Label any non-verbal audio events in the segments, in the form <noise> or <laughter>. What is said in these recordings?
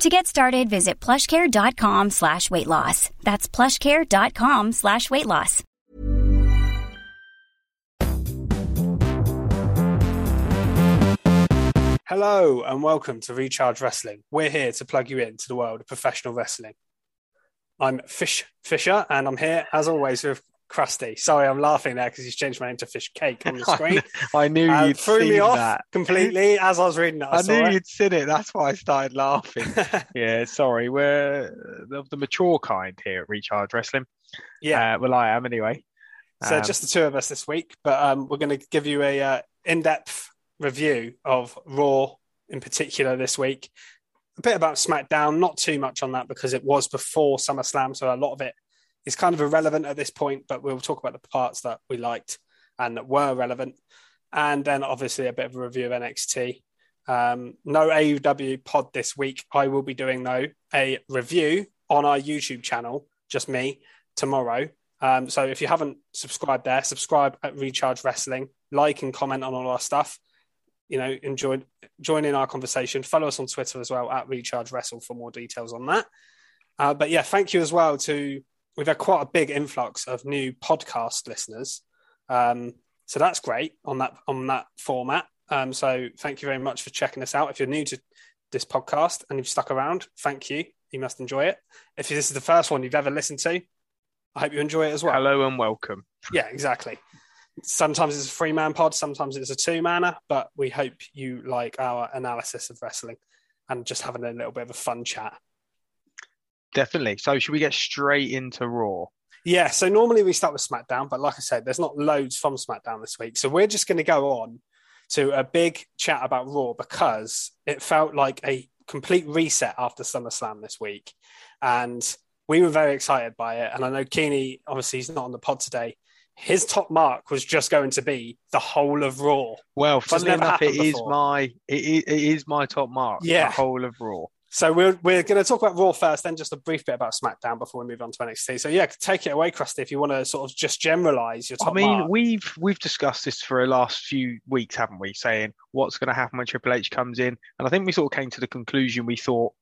To get started, visit plushcare.com slash weight loss. That's plushcare.com slash weight loss. Hello and welcome to Recharge Wrestling. We're here to plug you into the world of professional wrestling. I'm Fish Fisher and I'm here as always with Krusty. Sorry, I'm laughing there because he's changed my name to Fish Cake on the <laughs> screen. I knew Uh, you'd threw seen me off that. completely as I was reading it. I, I, knew it. you'd seen it. That's why I started laughing. <laughs> yeah, sorry. We're of the mature kind here at Recharge Wrestling. yeah. Uh, well, I am anyway. So Um, just the two of us this week, but um, we're going to give you a uh, in-depth review of Raw in particular this week. A bit about SmackDown, not too much on that because it was before SummerSlam, so a lot of it is kind of irrelevant at this point. But we'll talk about the parts that we liked and that were relevant, and then obviously a bit of a review of NXT. Um, no AEW pod this week. I will be doing though a review on our YouTube channel, just me tomorrow. Um, so if you haven't subscribed there, subscribe at Recharge Wrestling, like and comment on all our stuff. You know, enjoy join in our conversation. Follow us on Twitter as well at Recharge Wrestle for more details on that. Uh, but yeah, thank you as well to we've had quite a big influx of new podcast listeners. Um, so that's great on that on that format. Um, so thank you very much for checking us out. If you're new to this podcast and you've stuck around, thank you. You must enjoy it. If this is the first one you've ever listened to, I hope you enjoy it as well. hello and welcome. Yeah, exactly. Sometimes it's a three man pod, sometimes it's a two manner, but we hope you like our analysis of wrestling and just having a little bit of a fun chat. Definitely. So, should we get straight into Raw? Yeah, so normally we start with SmackDown, but like I said, there's not loads from SmackDown this week. So we're just going to go on to a big chat about Raw because it felt like a complete reset after SummerSlam this week. And we were very excited by it. And I know Keeney, obviously, he's not on the pod today. His top mark was just going to be the whole of Raw. Well, funnily enough, it happened is my it is, it is my top mark. Yeah. the whole of Raw. So we're we're going to talk about Raw first, then just a brief bit about SmackDown before we move on to NXT. So yeah, take it away, Krusty, if you want to sort of just generalize your top I mean, mark. we've we've discussed this for the last few weeks, haven't we? Saying what's going to happen when Triple H comes in, and I think we sort of came to the conclusion we thought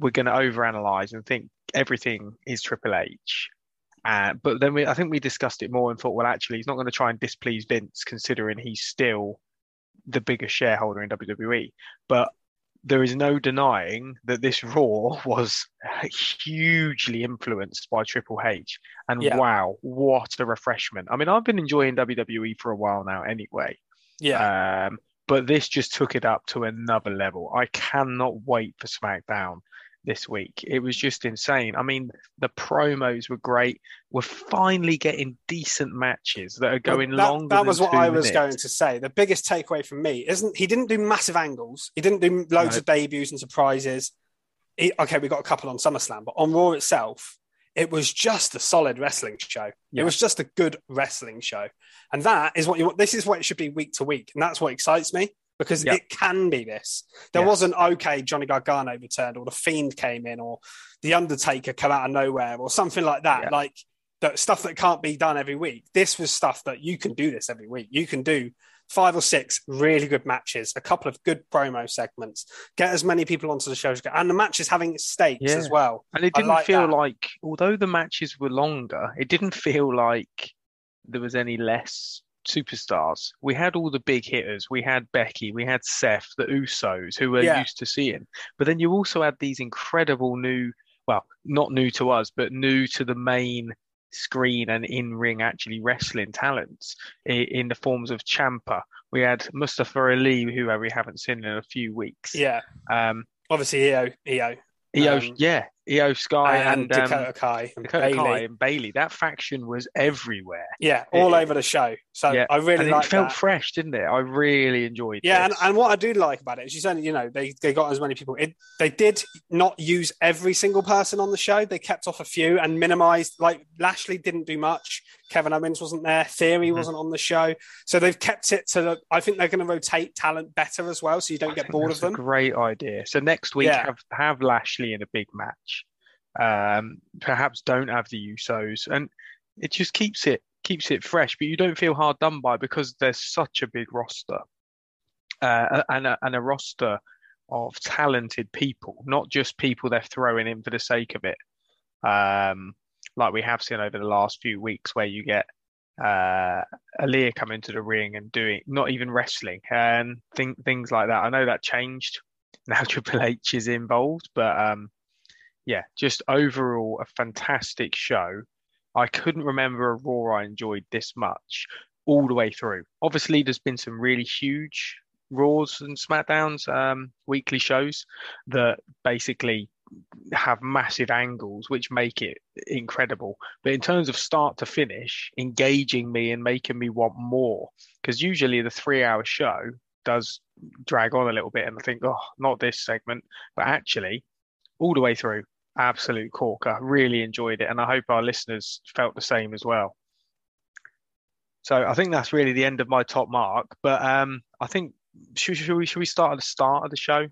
we're going to overanalyze and think everything is Triple H. Uh, but then we, I think we discussed it more and thought, well, actually, he's not going to try and displease Vince, considering he's still the biggest shareholder in WWE. But there is no denying that this Raw was hugely influenced by Triple H. And Yeah. wow, what a refreshment. I mean, I've been enjoying WWE for a while now anyway. yeah, Um, but this just took it up to another level. I cannot wait for SmackDown this week. It was just insane. I mean, the promos were great. We're finally getting decent matches that are going Well, that, longer. That was what I was minutes. going to say. The biggest takeaway from me isn't he didn't do massive angles. He didn't do loads No. of debuts and surprises. He, okay, we got a couple on SummerSlam, but on Raw itself, it was just a solid wrestling show. It was just a good wrestling show, and that is what you want. This is what it should be week to week, and that's what excites me because Yeah. it can be this. There Yeah. wasn't okay. Johnny Gargano returned, or the Fiend came in, or the Undertaker come out of nowhere, or something like that. Yeah. Like that stuff that can't be done every week. This was stuff that you can do this every week. You can do five or six really good matches, a couple of good promo segments, get as many people onto the show as you can. And the match is having stakes Yeah. as well. And it didn't like feel that. like, although the matches were longer, it didn't feel like there was any less superstars. We had all the big hitters. We had Becky, we had Seth, the Usos, who we're Yeah. used to seeing. But then you also had these incredible new, well, not new to us, but new to the main screen and in-ring actually wrestling talents in, in the forms of Ciampa. We had Mustafa Ali, who we haven't seen in a few weeks. Yeah. Um, Obviously, Iyo, Iyo. Iyo, Um, yeah, Iyo Sky and, and, um, Dakota Kai and Dakota Bayley. Kai and Bayley. That faction was everywhere. Yeah, all It- over the show. So yeah, I really like it felt that. fresh, didn't it? I really enjoyed. It. Yeah, and, and what I do like about it is you said, you know, they, they got as many people. It, they did not use every single person on the show. They kept off a few and minimized. Like Lashley didn't do much. Kevin Owens wasn't there. Theory Mhm. wasn't on the show. So they've kept it to. The, I think they're going to rotate talent better as well, so you don't I get bored of them. A great idea. So next week Yeah. have have Lashley in a big match. Um, perhaps don't have the Usos, and it just keeps it keeps it fresh. But you don't feel hard done by because there's such a big roster, uh, and a, and a roster of talented people, not just people they're throwing in for the sake of it. Um, like we have seen over the last few weeks, where you get uh, Aliyah come into the ring and doing not even wrestling and thing, things like that. I know that changed <laughs> now. Triple H is involved, but um, yeah, just overall a fantastic show. I couldn't remember a Raw I enjoyed this much all the way through. Obviously, there's been some really huge Raws and SmackDowns um, weekly shows that basically have massive angles which make it incredible but in terms of start to finish engaging me and making me want more because usually the three hour show does drag on a little bit and i think oh not this segment but actually all the way through absolute corker really enjoyed it and i hope our listeners felt the same as well so i think that's really the end of my top mark but um i think should, should we should we start at the start of the show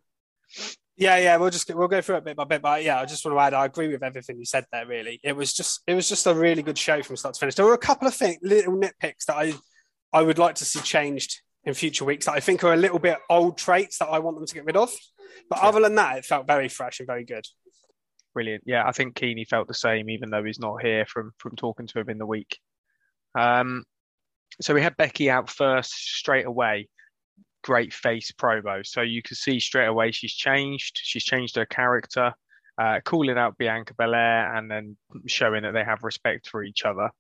Yeah, yeah, we'll just we'll go through it bit by bit. But yeah, I just want to add, I agree with everything you said there. Really, it was just it was just a really good show from start to finish. There were a couple of things, little nitpicks that I I would like to see changed in future weeks that I think are a little bit old traits that I want them to get rid of. But Yeah. other than that, it felt very fresh and very good. Brilliant. Yeah, I think Keeney felt the same, even though he's not here from from talking to him in the week. Um, so we had Becky out first straight away. Great face promo. So you can see straight away she's changed. She's changed her character, uh, calling out Bianca Belair and then showing that they have respect for each other.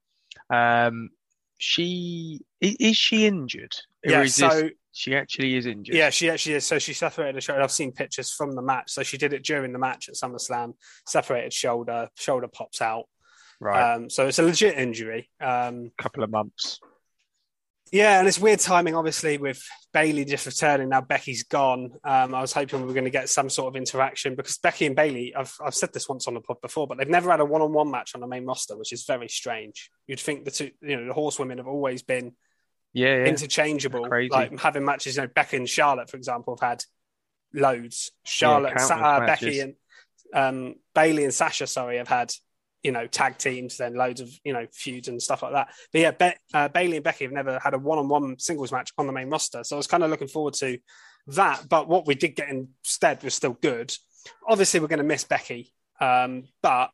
Um, she is she injured? Yeah, is this- so she actually is injured. yeah, she actually is. So she separated a shoulder. I've seen pictures from the match. So she did it during the match at SummerSlam. Separated shoulder, shoulder pops out. right. Um, so it's a legit injury. Um, couple of months. Yeah, and it's weird timing, obviously, with Bayley just returning. Now Becky's gone. Um, I was hoping we were going to get some sort of interaction because Becky and Bayley, I've, I've said this once on the pod before, but they've never had a one on one match on the main roster, which is very strange. You'd think the two, you know, the horsewomen have always been Yeah, yeah. interchangeable. Like having matches, you know, Becky and Charlotte, for example, have had loads. Charlotte, countless Sa- uh, Becky, and um, Bayley and Sasha, sorry, have had you know tag teams, then loads of you know feuds and stuff like that. But yeah, Be- uh, Bayley and Becky have never had a one-on-one singles match on the main roster, so I was kind of looking forward to that. But what we did get instead was still good. Obviously, we're going to miss Becky, um, but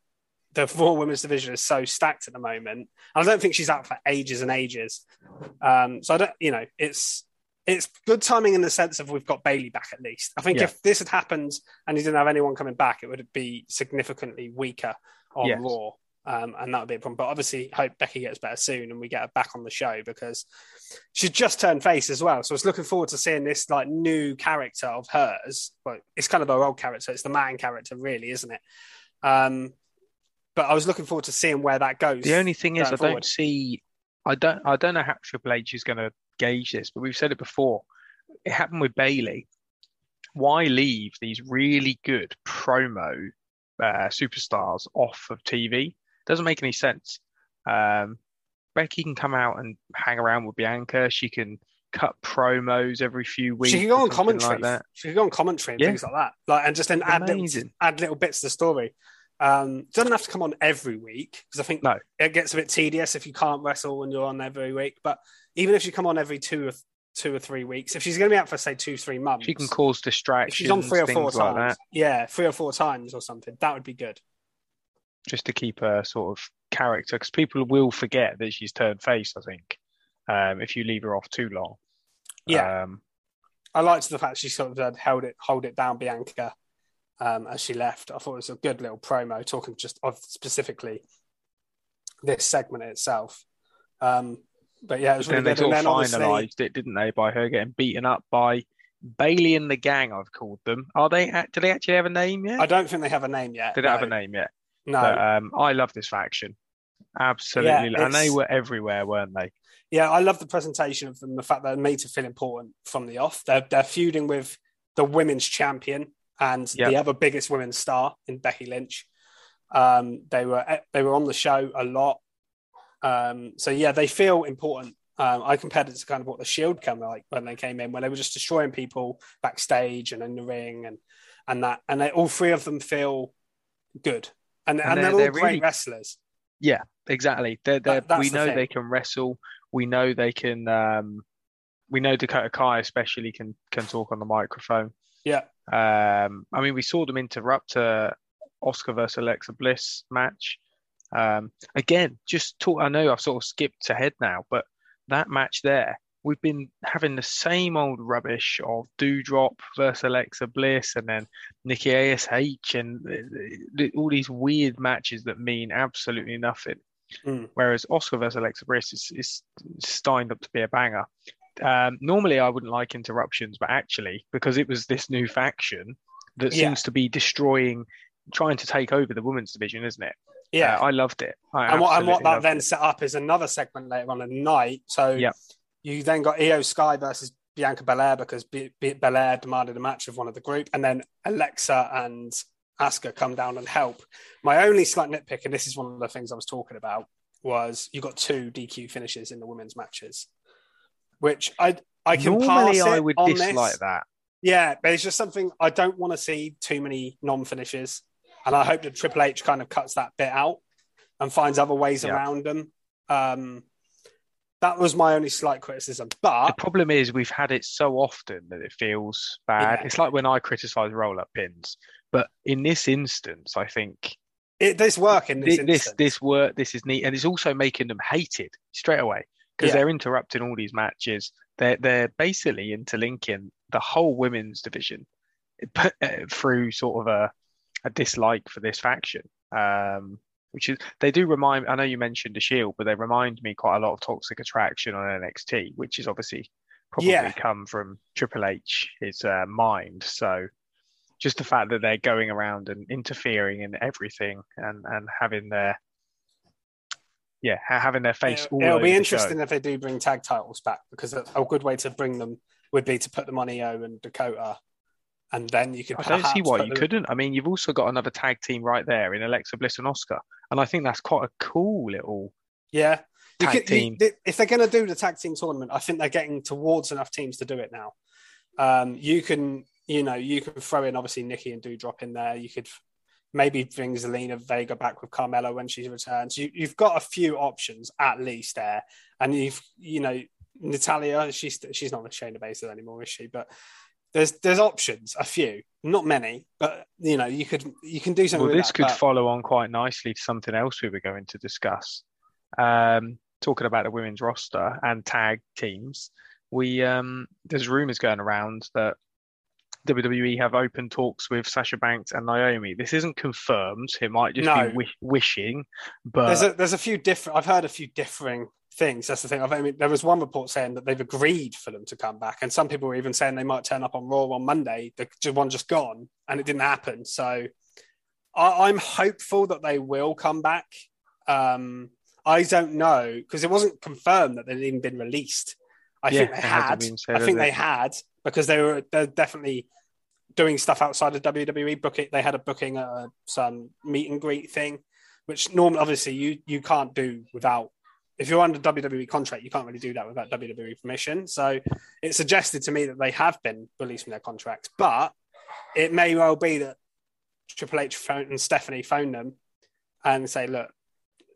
the Raw Women's Division is so stacked at the moment. I don't think she's out for ages and ages. Um, so I don't, you know, it's it's good timing in the sense of we've got Bayley back at least. I think Yeah. if this had happened and he didn't have anyone coming back, it would be significantly weaker on Yes. Raw. Um, and that would be a problem. But obviously, hope Becky gets better soon and we get her back on the show because she just turned face as well. So I was looking forward to seeing this like new character of hers. Well, it's kind of her old character. It's the man character, really, isn't it? Um, but I was looking forward to seeing where that goes. The only thing is, I going don't see. I don't. I don't know how Triple H is going to gauge this, but we've said it before. It happened with Bayley. Why leave these really good promo uh, superstars off of TV? Doesn't make any sense. Um, Becky can come out and hang around with Bianca. She can cut promos every few weeks. She can go on commentary. like that. She could go on commentary and Yeah. things like that. Like and just then add little, add little bits to the story. Um, doesn't have to come on every week because I think No. it gets a bit tedious if you can't wrestle when you're on every week. But even if you come on every two or two or three weeks, if she's going to be out for say two three months, She can cause if distractions. she's on three or four things like times, yeah, three or four times or something, that would be good. just to keep her sort of character, because people will forget that she's turned face. I think um, if you leave her off too long. Yeah. Um, I liked the fact she sort of had held it, hold it down, Bianca, um, as she left. I thought it was a good little promo talking just of specifically this segment itself. Um, but yeah, it was then really they good. sort And then finalised it, didn't they, by her getting beaten up by Bayley and the gang. I've called them. Are they? Do they actually have a name yet? I don't think they have a name yet. Did they don't have a name yet. No, But um, I love this faction. Absolutely, Yeah, and they were everywhere, weren't they? yeah, I love the presentation of them. The fact that they made to feel important from the off. They're they're feuding with the women's champion and Yep. the other biggest women's star in Becky Lynch. Um, they were they were on the show a lot. Um, so yeah, they feel important. Um, I compared it to kind of what the Shield came like when they came in, when they were just destroying people backstage and in the ring and and that, and they, all three of them feel good, and and, And they're, they're- all they're great really- wrestlers. Yeah, exactly. They're, they're, That- we know they can wrestle. We know they can. Um, we know Dakota Kai especially can can talk on the microphone. Yeah, Um, I mean, we saw them interrupt a Asuka versus Alexa Bliss match. Um, again, just talk. I know I've sort of skipped ahead now, but that match there, we've been having the same old rubbish of Doudrop versus Alexa Bliss, and then Nikki Ash, and all these weird matches that mean absolutely nothing. Mm. Whereas Asuka versus Alexa Bliss is, is signed up to be a banger. Um, normally, I wouldn't like interruptions, but actually, because it was this new faction that Yeah. seems to be destroying, trying to take over the women's division, isn't it? yeah. Uh, I loved it. I and what, and what that then it. set up is another segment later on in the night. So Yep. you then got Iyo Sky versus Bianca Belair because B- B- Belair demanded a match of one of the group, and then Alexa and Asuka come down and help. My only slight nitpick, and this is one of the things I was talking about, was you got two DQ finishes in the women's matches, which I I can Normally, pass I would dislike this. that. Yeah, but it's just something I don't want to see too many non finishes. And I hope that Triple H kind of cuts that bit out and finds other ways Yeah. around them. Um, that was my only slight criticism. But the problem is we've had it so often that it feels bad. Yeah. It's like when I criticize roll up pins, but in this instance, I think it does work in this this this, this work this is neat, and it's also making them hated straight away because Yeah. they're interrupting all these matches. They're they're basically interlinking the whole women's division uh, through sort of a a dislike for this faction. Um, which is they do remind. I know you mentioned the Shield, but they remind me quite a lot of Toxic Attraction on NXT, which is obviously probably Yeah. come from Triple H, his uh, mind. So just the fact that they're going around and interfering in everything and and having their yeah having their face It'll, it'll be the interesting show. if they do bring tag titles back because a, a good way to bring them would be to put them on Iyo and Dakota. And then you could I don't see why you them- couldn't. I mean, you've also got another tag team right there in Alexa Bliss and Asuka, and I think that's quite a cool little. Yeah. You Tag could- team. th- if they're going to do the tag team tournament, I think they're getting towards enough teams to do it now. Um, you can, you know, you can throw in obviously Nikki and Doudrop in there. You could maybe bring Zelina Vega back with Carmella when she returns. You, you've got a few options at least there, and you've, you know, Natalya. She's she's not with Shayna Baszler anymore, is she? But there's there's options, a few, not many, but you know, you could you can do something. Well, this that, could but- follow on quite nicely to something else we were going to discuss. Um, talking about the women's roster and tag teams, we um, there's rumors going around that WWE have open talks with Sasha Banks and Naomi. This isn't confirmed. It might just No. be wi- wishing, but there's a there's a few different. I've heard a few differing things. That's the thing. I've, I mean, there was one report saying that they've agreed for them to come back, and some people were even saying they might turn up on Raw on Monday. The one just gone, and it didn't happen. So I, I'm hopeful that they will come back. Um, I don't know because it wasn't confirmed that they'd even been released. I Yeah, think they had. I think they had because they were they're definitely doing stuff outside of WWE. Booking they had a booking uh, some meet and greet thing, which normally obviously you you can't do without. If you're under WWE contract, you can't really do that without WWE permission. So it suggested to me that they have been released from their contracts, but it may well be that Triple H phone and Stephanie phone them and say, "Look,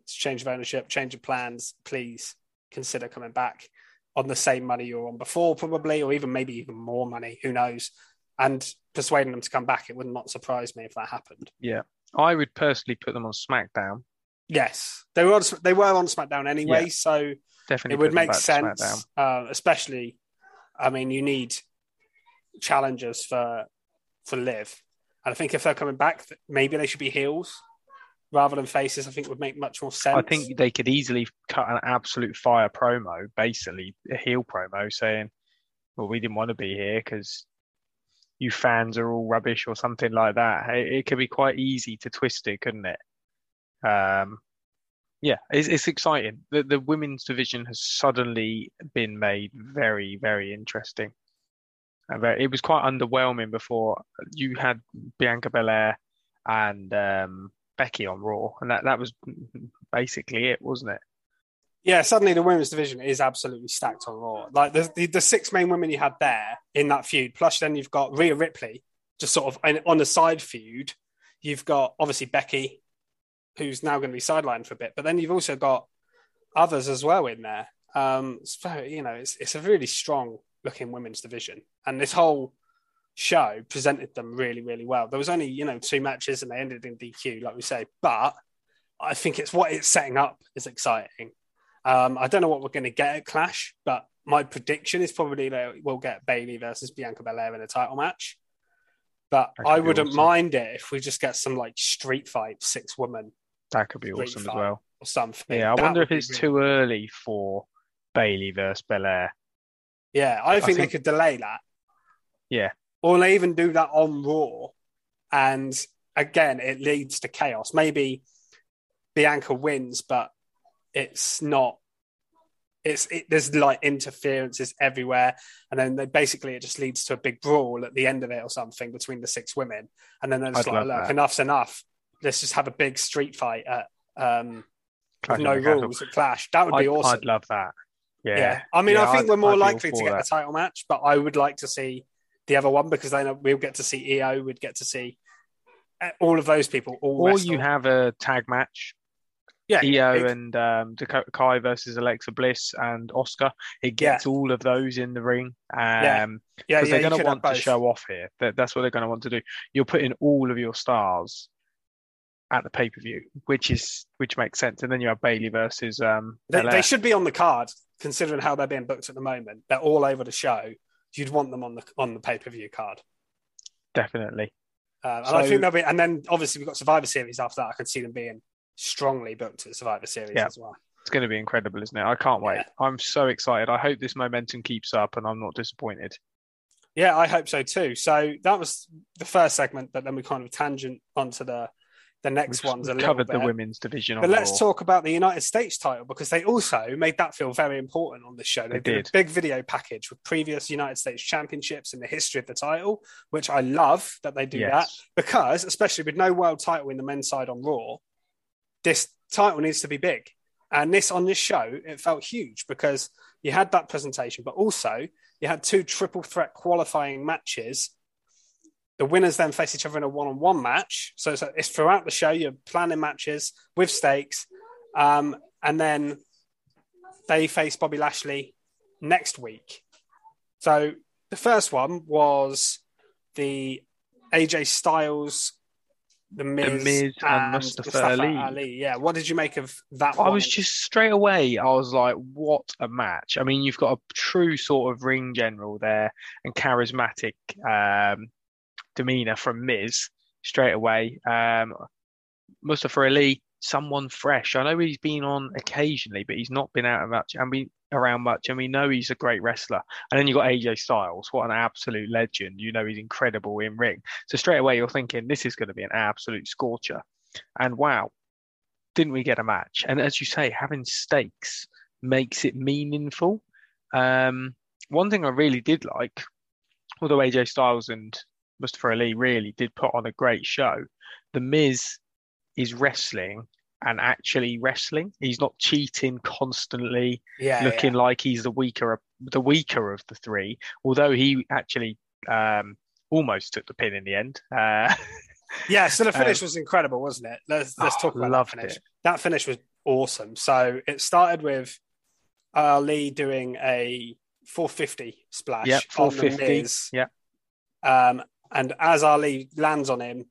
it's change of ownership, change of plans. Please consider coming back on the same money you were on before, probably, or even maybe even more money. Who knows?" And persuading them to come back, it would not surprise me if that happened. yeah, I would personally put them on SmackDown. Yes, they were on, they were on SmackDown anyway, Yeah. so Definitely, it would make sense. Uh, especially, I mean, you need challengers for for Liv, and I think if they're coming back, maybe they should be heels. Rather than faces, I think would make much more sense. I think they could easily cut an absolute fire promo, basically a heel promo, saying, "Well, we didn't want to be here because you fans are all rubbish" or something like that. It, it could be quite easy to twist it, couldn't it? Um, yeah, it's, it's exciting. The the women's division has suddenly been made very, very interesting. It was quite underwhelming before. You had Bianca Belair and um, Becky on Raw, and that that was basically it, wasn't it? Yeah, suddenly the women's division is absolutely stacked on Raw. Like the, the, the six main women you had there in that feud, plus then you've got Rhea Ripley, just sort of on the side feud. You've got obviously Becky, who's now going to be sidelined for a bit, but then you've also got others as well in there. Um, very, you know, it's it's a really strong looking women's division, and this whole show presented them really, really well. There was only you know two matches, and they ended in DQ, like we say, but I think it's what it's setting up is exciting. Um, I don't know what we're going to get at Clash, but my prediction is probably that we'll get Bayley versus Bianca Belair in a title match. But I wouldn't awesome. mind it if we just get some like street fight six woman. That could be awesome as well. Or something. Yeah, I that wonder if it's really... too early for Bayley versus Belair. Yeah, I think, I think they could delay that. Yeah. Or they even do that on Raw. And again, it leads to chaos. Maybe Bianca wins, but it's not it's it, there's like interferences everywhere and then they, basically it just leads to a big brawl at the end of it or something between the six women and then they're just I'd like look that. enough's enough let's just have a big street fight at um with no rules at clash that would be I'd, awesome i'd love that yeah, yeah. i mean yeah, i think I'd, we're more likely to get that. the title match but i would like to see the other one because then we'll get to see Iyo, we'd get to see uh, all of those people all or you have a tag match yeah, Iyo it, and um, Dakota Kai versus Alexa Bliss and Asuka. It gets yeah. all of those in the ring. Um, yeah, yeah, yeah they're going to want to show off here. That, that's what they're going to want to do. You're putting all of your stars at the pay per view, which is which makes sense. And then you have Bayley versus. Um, they, they, should be on the card, considering how they're being booked at the moment. They're all over the show. You'd want them on the on the pay per view card. Definitely. Uh, and so, I think they'll be, and then obviously we've got Survivor Series after that. I can see them being strongly booked at Survivor Series yeah. as well. It's going to be incredible, isn't it? I can't wait. Yeah. I'm so excited. I hope this momentum keeps up and I'm not disappointed. Yeah, I hope so too. So that was the first segment, but then we kind of tangent onto the the next We've one's a covered bit. the women's division. But let's Raw. talk about the United States title because they also made that feel very important on the show. They, they did a big video package with previous United States championships and the history of the title, which I love that they do yes. that because, especially with no world title in the men's side on Raw, this title needs to be big. And this on this show, it felt huge because you had that presentation, but also you had two triple threat qualifying matches. The winners then face each other in a one on one match. So it's, it's, throughout the show, you're planning matches with stakes. Um, and then they face Bobby Lashley next week. So the first one was the AJ Styles the Miz, the Miz and, and Mustafa, Mustafa Ali. Ali. Yeah, what did you make of that? I was just straight away. I was like, "What a match!" I mean, you've got a true sort of ring general there and charismatic um, demeanor from Miz straight away. Um, Mustafa Ali, someone fresh. I know he's been on occasionally, but he's not been out of much. And we around much, and we know he's a great wrestler. And then you've got AJ Styles, what an absolute legend. You know he's incredible in ring. So straight away you're thinking this is going to be an absolute scorcher. And wow, didn't we get a match? And as you say, having stakes makes it meaningful. Um, one thing I really did like, although AJ Styles and Mustafa Ali really did put on a great show, The Miz is wrestling and actually wrestling. He's not cheating constantly, yeah, looking yeah. like he's the weaker the weaker of the three. Although he actually um, almost took the pin in the end. Uh, yeah, so the <laughs> finish um, was incredible, wasn't it? Let's let's oh, talk about that finish. It. That finish was awesome. So it started with Ali doing a 450 splash. Yeah, 450. Yeah. Um, and as Ali lands on him,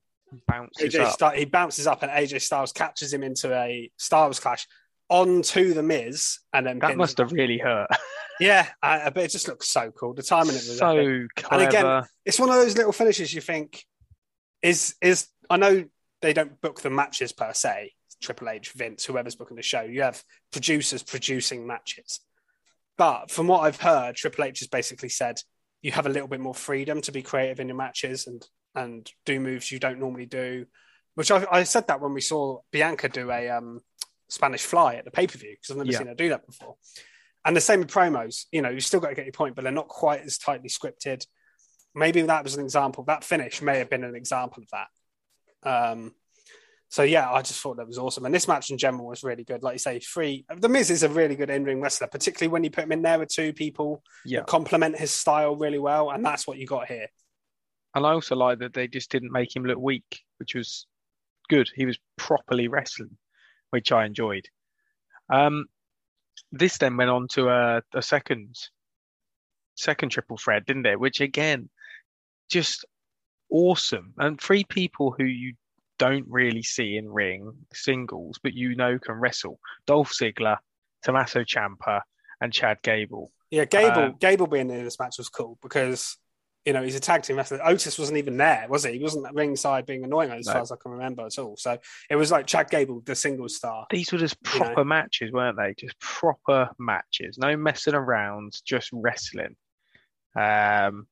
bounces AJ up. he bounces up, and AJ Styles catches him into a Styles clash onto the Miz, and then that must have really hurt. <laughs> yeah, uh, but it just looks so cool. The timing it was so clever. And again, it's one of those little finishes you think is is. I know they don't book the matches per se. Triple H, Vince, whoever's booking the show. You have producers producing matches. But from what I've heard, Triple H has basically said you have a little bit more freedom to be creative in your matches and and do moves you don't normally do. Which I, I said that when we saw Bianca do a um, Spanish Fly at the pay per view because I've never Yeah. seen her do that before. And the same with promos. You know, you still got to get your point, but they're not quite as tightly scripted. Maybe that was an example. That finish may have been an example of that. Um, so yeah, I just thought that was awesome. And this match in general was really good. Like you say, free. The Miz is a really good in ring wrestler, particularly when you put him in there with two people Yeah. that complement his style really well, and that's what you got here. And I also like that they just didn't make him look weak, which was good. He was properly wrestling, which I enjoyed. Um, this then went on to a, a second second triple threat, didn't it? Which again, just awesome. And three people who you don't really see in ring singles, but you know can wrestle. Dolph Ziggler, Tommaso Ciampa, and Chad Gable. Yeah, Gable. Um, Gable being in this match was cool because you know he's a tag team wrestler. Otis wasn't even there, was he? He wasn't at ringside being annoying as No. far as I can remember at all. So it was like Chad Gable, the single star. These were just You know. proper matches, weren't they? Just proper matches. No messing around, just wrestling. Um,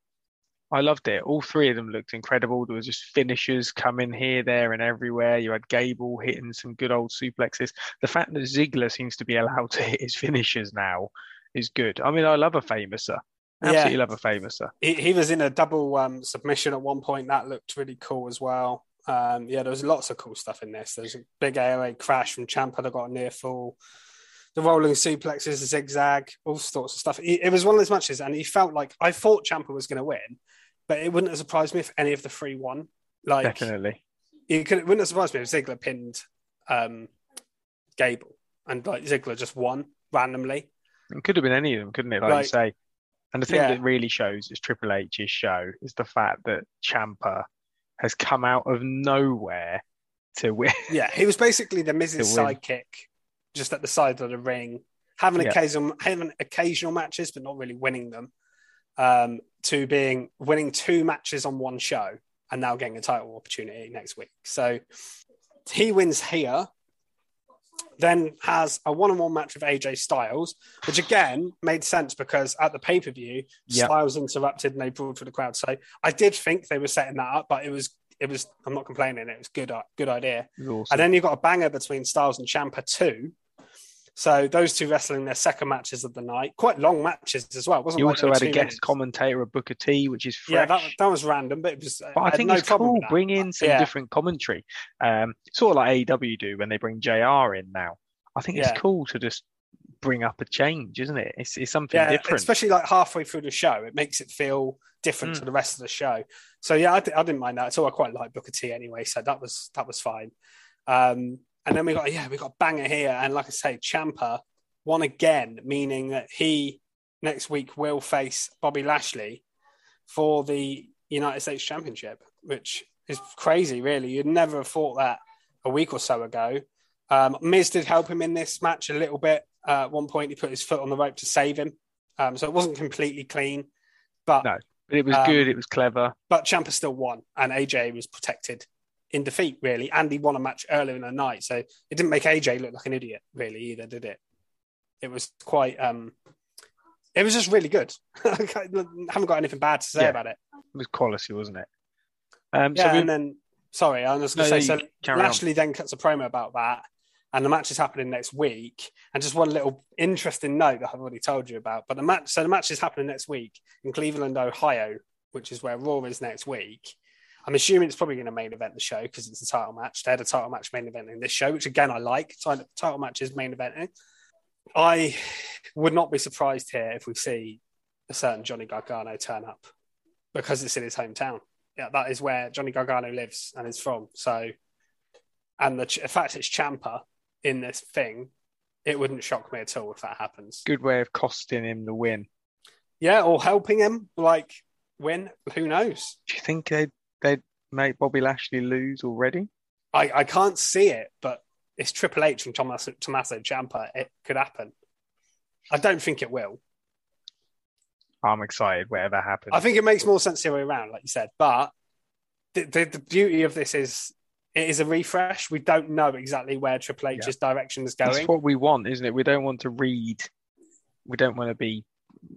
I loved it. All three of them looked incredible. There was just finishers coming here, there, and everywhere. You had Gable hitting some good old suplexes. The fact that Ziggler seems to be allowed <laughs> to hit his finishers now is good. I mean, I love a famouser. Absolutely Yeah. love a famouser. He, he was in a double um, submission at one point. That looked really cool as well. Um, yeah, there was lots of cool stuff in this. There's a big AOA crash from Ciampa that got a near fall. The rolling suplexes, the zigzag, all sorts of stuff. It, it was one of those matches, and he felt like I thought Ciampa was going to win, but it wouldn't have surprised me if any of the three won. Like Definitely. it, could, it wouldn't have surprised me if Ziggler pinned um, Gable and like Ziggler just won randomly. It could have been any of them, couldn't it? Like you say. And the thing Yeah. that really shows is Triple H's show is the fact that Ciampa has come out of nowhere to <laughs> win. Yeah, he was basically the Miz's sidekick, just at the side of the ring, having Yeah. occasional having occasional matches, but not really winning them. Um, to being winning two matches on one show and now getting a title opportunity next week. So he wins here, then has a one-on-one match with AJ Styles, which again made sense because at the pay-per-view, Yeah. Styles interrupted and they brawled for the crowd. So I did think they were setting that up, but it was it was I'm not complaining. It was good good idea. Awesome. And then you've got a banger between Styles and Ciampa too. So those two wrestling their second matches of the night, quite long matches as well. Wasn't you like also had a guest minutes. commentator, a Booker T, which is fresh. Yeah, that, that was random, but it was. but I had think no it's cool. Bring in some Yeah. different commentary, um, sort of like AEW do when they bring JR in now. I think Yeah. it's cool to just bring up a change, isn't it? It's, it's something yeah, different. especially like halfway through the show, it makes it feel different Mm. to the rest of the show. So yeah, I, I didn't mind that at all. I quite like Booker T anyway, so that was that was fine. Um, and then we got yeah, we got banger here, and like I say, Ciampa won again, meaning that he next week will face Bobby Lashley for the United States Championship, which is crazy, really. You'd never have thought that a week or so ago. Um, Miz did help him in this match a little bit. Uh, at one point, he put his foot on the rope to save him, um, so it wasn't completely clean. But No. but it was um, good. It was clever. but Ciampa still won, and AJ was protected in defeat, really. And he won a match earlier in the night, so it didn't make AJ look like an idiot, really, either, did it? It was quite. um It was just really good. <laughs> I haven't got anything bad to say Yeah. about it. It was quality, wasn't it? Um, Yeah, so we, and then sorry, I was going No, to say so. carry on. Then cuts a promo about that, and the match is happening next week. And just one little interesting note that I've already told you about. But the match, so the match is happening next week in Cleveland, Ohio, which is where Raw is next week. I'm assuming it's probably going to main event the show because it's a title match. They had a title match main event in this show, which again I like. Title title matches main eventing. I would not be surprised here if we see a certain Johnny Gargano turn up because it's in his hometown yeah, that is where Johnny Gargano lives and is from. So, and the, the fact it's Ciampa in this thing, it wouldn't shock me at all if that happens. good way of costing him the win. Yeah, or helping him like win. Who knows? Do you think they'd, they'd make Bobby Lashley lose already? I, I can't see it, but it's Triple H and Tommaso, Tommaso Ciampa. It could happen. I don't think it will. I'm excited, whatever happens. I think it makes more sense the other way around, like you said. But the, the, the beauty of this is it is a refresh. We don't know exactly where Triple H's direction is going. That's what we want, isn't it? We don't want to read. We don't want to be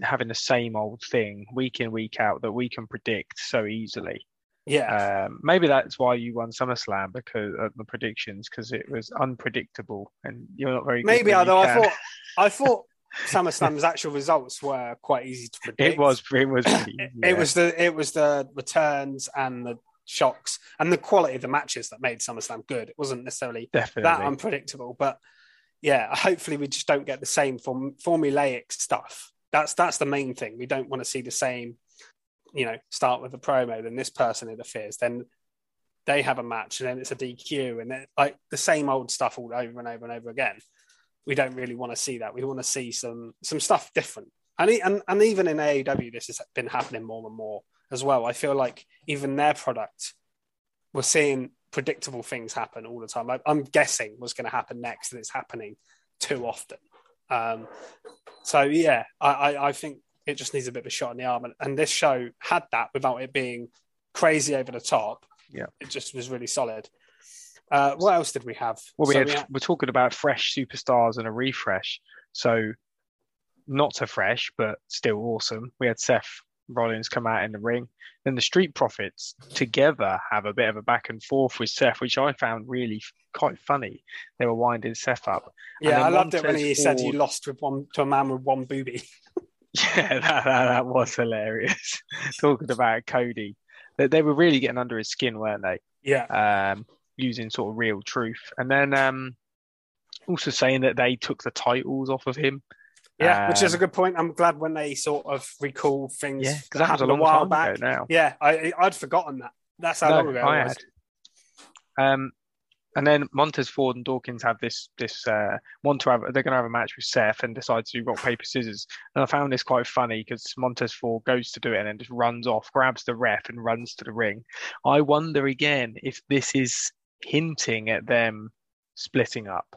having the same old thing week in week out that we can predict so easily. Yeah, Um, maybe that's why you won SummerSlam because of the predictions because it was unpredictable and you're not very good maybe. Although I thought, I thought <laughs> SummerSlam's actual results were quite easy to predict. it was it was <coughs> It, yeah. it was the it was the returns and the shocks and the quality of the matches that made SummerSlam good. It wasn't necessarily definitely that unpredictable, but yeah, hopefully we just don't get the same form, formulaic stuff. That's that's the main thing. We don't want to see the same, you know, start with a promo, then this person interferes, then they have a match, and then it's a DQ, and then, like the same old stuff all over and over and over again. We don't really want to see that. We want to see some some stuff different. And, and and even in AEW, this has been happening more and more as well. I feel like even their product, we're seeing predictable things happen all the time. I, I'm guessing what's going to happen next, and it's happening too often. Um, so yeah, I, I, I think it just needs a bit of a shot in the arm, and, and this show had that without it being crazy over the top. Yeah. it just was really solid. Uh, what else did we have? Well, we So had, we're talking about fresh superstars and a refresh. So, not so fresh, but still awesome. We had Seth Rollins come out in the ring. Then the Street Profits together have a bit of a back and forth with Seth, which I found really quite funny. They were winding Seth up. Yeah, I loved it when he said he lost with one to a man with one booby. <laughs> <laughs> Yeah, that, that, that was hilarious. <laughs> Talking about Cody, they, they were really getting under his skin, weren't they? Yeah, um, using sort of real truth. And then um, also saying that they took the titles off of him. yeah, which is a Um, good point. I'm glad when they sort of recall things Yeah, because that was a long while time back. ago now. Yeah, I, I'd forgotten that. That's how No, long ago I it was. had. Um, and then Montez Ford and Dawkins have this this uh, want to have they're going to have a match with Seth and decide to do rock paper scissors. And I found this quite funny because Montez Ford goes to do it and then just runs off, grabs the ref and runs to the ring. I wonder again if this is hinting at them splitting up.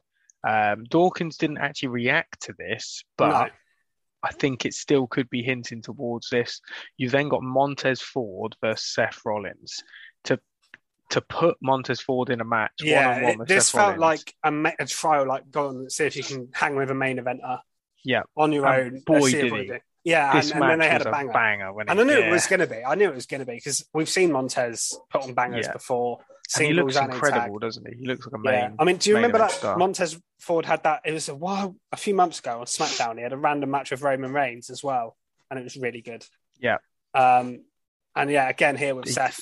Um, Dawkins didn't actually react to this, but No. I think it still could be hinting towards this. You've then got Montez Ford versus Seth Rollins to put Montez Ford in a match. Yeah, one-on-one it- this felt Rollins. like a, ma- a trial. Like, go and see if you can hang with a main eventer yeah, on your And own. boy, Let's see if did he. Yeah, and, and then they had a banger. banger. When And I knew yeah. it was going to be. I knew it was going to be because we've seen Montez put on bangers Yeah. before. And he looks incredible, doesn't he? He looks like a main. Yeah. I mean, do you remember that star. Montez Ford had that? It was a while, a few months ago on SmackDown. He had a random match with Roman Reigns as well, and it was really good. Yeah. Um, and yeah, again here with He- Seth,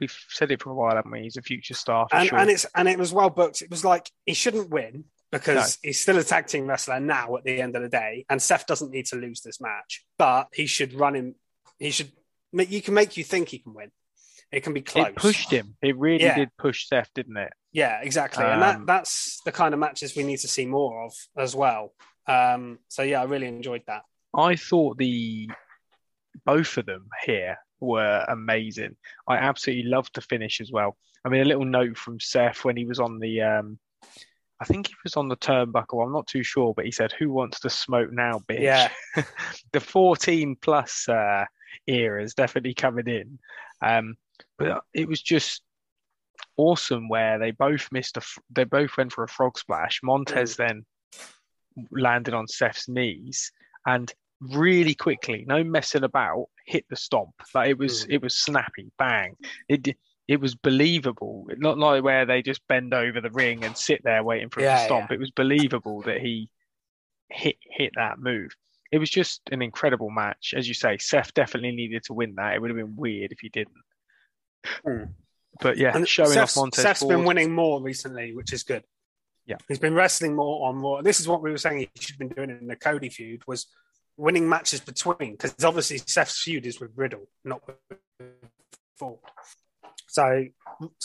We've said it for a while, haven't we? He's a future star for and sure. and it's and it was well booked. It was like he shouldn't win because he's still a tag team wrestler now. At the end of the day, and Seth doesn't need to lose this match, but he should run him. He should. make- You can make you think he can win. It can be close. it pushed him. It really Yeah. did push Seth, didn't it? Yeah, exactly. and that Um, that's the kind of matches we need to see more of as well. Um, so yeah, I really enjoyed that. I thought the both of them here were amazing. I absolutely loved the finish as well. I mean, a little note from Seth when he was on the, um, I think he was on the turnbuckle. I'm not too sure, but he said, "Who wants to smoke now, bitch?" Yeah. <laughs> the 14 plus uh, era is definitely coming in. Um, but it was just awesome where they both missed a, they both went for a frog splash. Montez then landed on Seth's knees and really quickly, no messing about, hit the stomp. Like it was, Mm. it was snappy, bang. It it was believable. Not like where they just bend over the ring and sit there waiting for it Yeah, to stomp. It was believable that he hit hit that move. It was just an incredible match, as you say. Seth definitely needed to win that. It would have been weird if he didn't. Hmm. But yeah, And showing Seth's, off Montez Seth's Ford. been winning more recently, which is good. Yeah. he's been wrestling more on more. This is what we were saying he should have been doing in the Cody feud was winning matches between because obviously Seth's feud is with Riddle, not Ford. So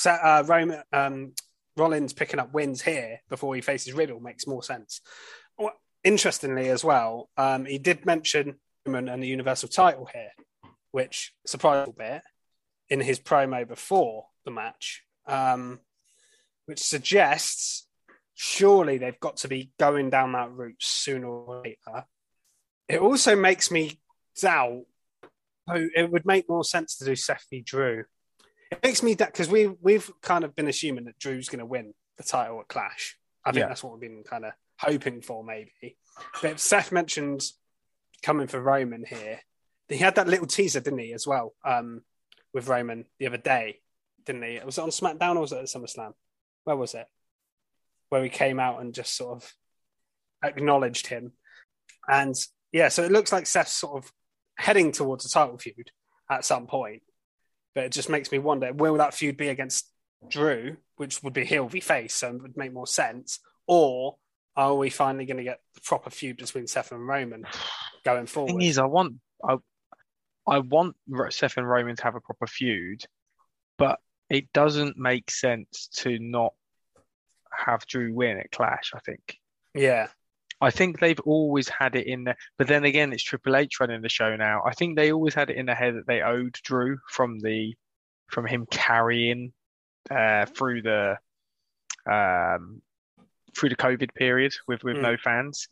uh, Roman um, Rollins picking up wins here before he faces Riddle makes more sense. Well, Interestingly, as well, um, he did mention Roman and the Universal title here, which surprised a bit in his promo before the match, um, which suggests surely they've got to be going down that route sooner or later. It also makes me doubt. Oh, it would make more sense to do Seth v Drew It makes me that because we we've kind of been assuming that Drew's going to win the title at Clash. I think Yeah. that's what we've been kind of hoping for, maybe. But Seth mentioned coming for Roman here. He had that little teaser, didn't he, as well, um, with Roman the other day, didn't he? Was it on SmackDown or was it at SummerSlam? Where was it? Where he came out and just sort of acknowledged him. And yeah, so it looks like Seth's sort of heading towards a title feud at some point. But it just makes me wonder will that feud be against Drew, which would be heel v face, so it would make more sense? Or are we finally going to get the proper feud between Seth and Roman going forward? Thing is, I want I, I want Seth and Roman to have a proper feud, but it doesn't make sense to not have Drew win at Clash. I think. yeah, I think they've always had it in there, but then again, it's Triple H running the show now. I think they always had it in their head that they owed Drew from the from him carrying uh, through the um, through the COVID period with with Mm. no fans,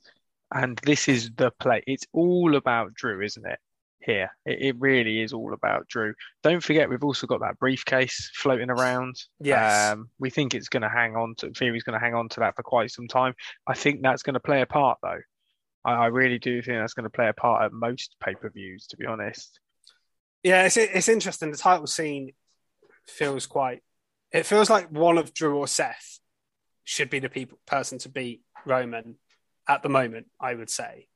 and this is the play. It's all about Drew, isn't it? Here, it, it really is all about Drew. Don't forget, we've also got that briefcase floating around. Yes. Um, we think it's going to hang on to. Theory's going to hang on to that for quite some time. I think that's going to play a part, though. I, I really do think that's going to play a part at most pay per views, to be honest. yeah, it's it's interesting. The title scene feels quite. It feels like one of Drew or Seth should be the people person to beat Roman at the moment. I would say,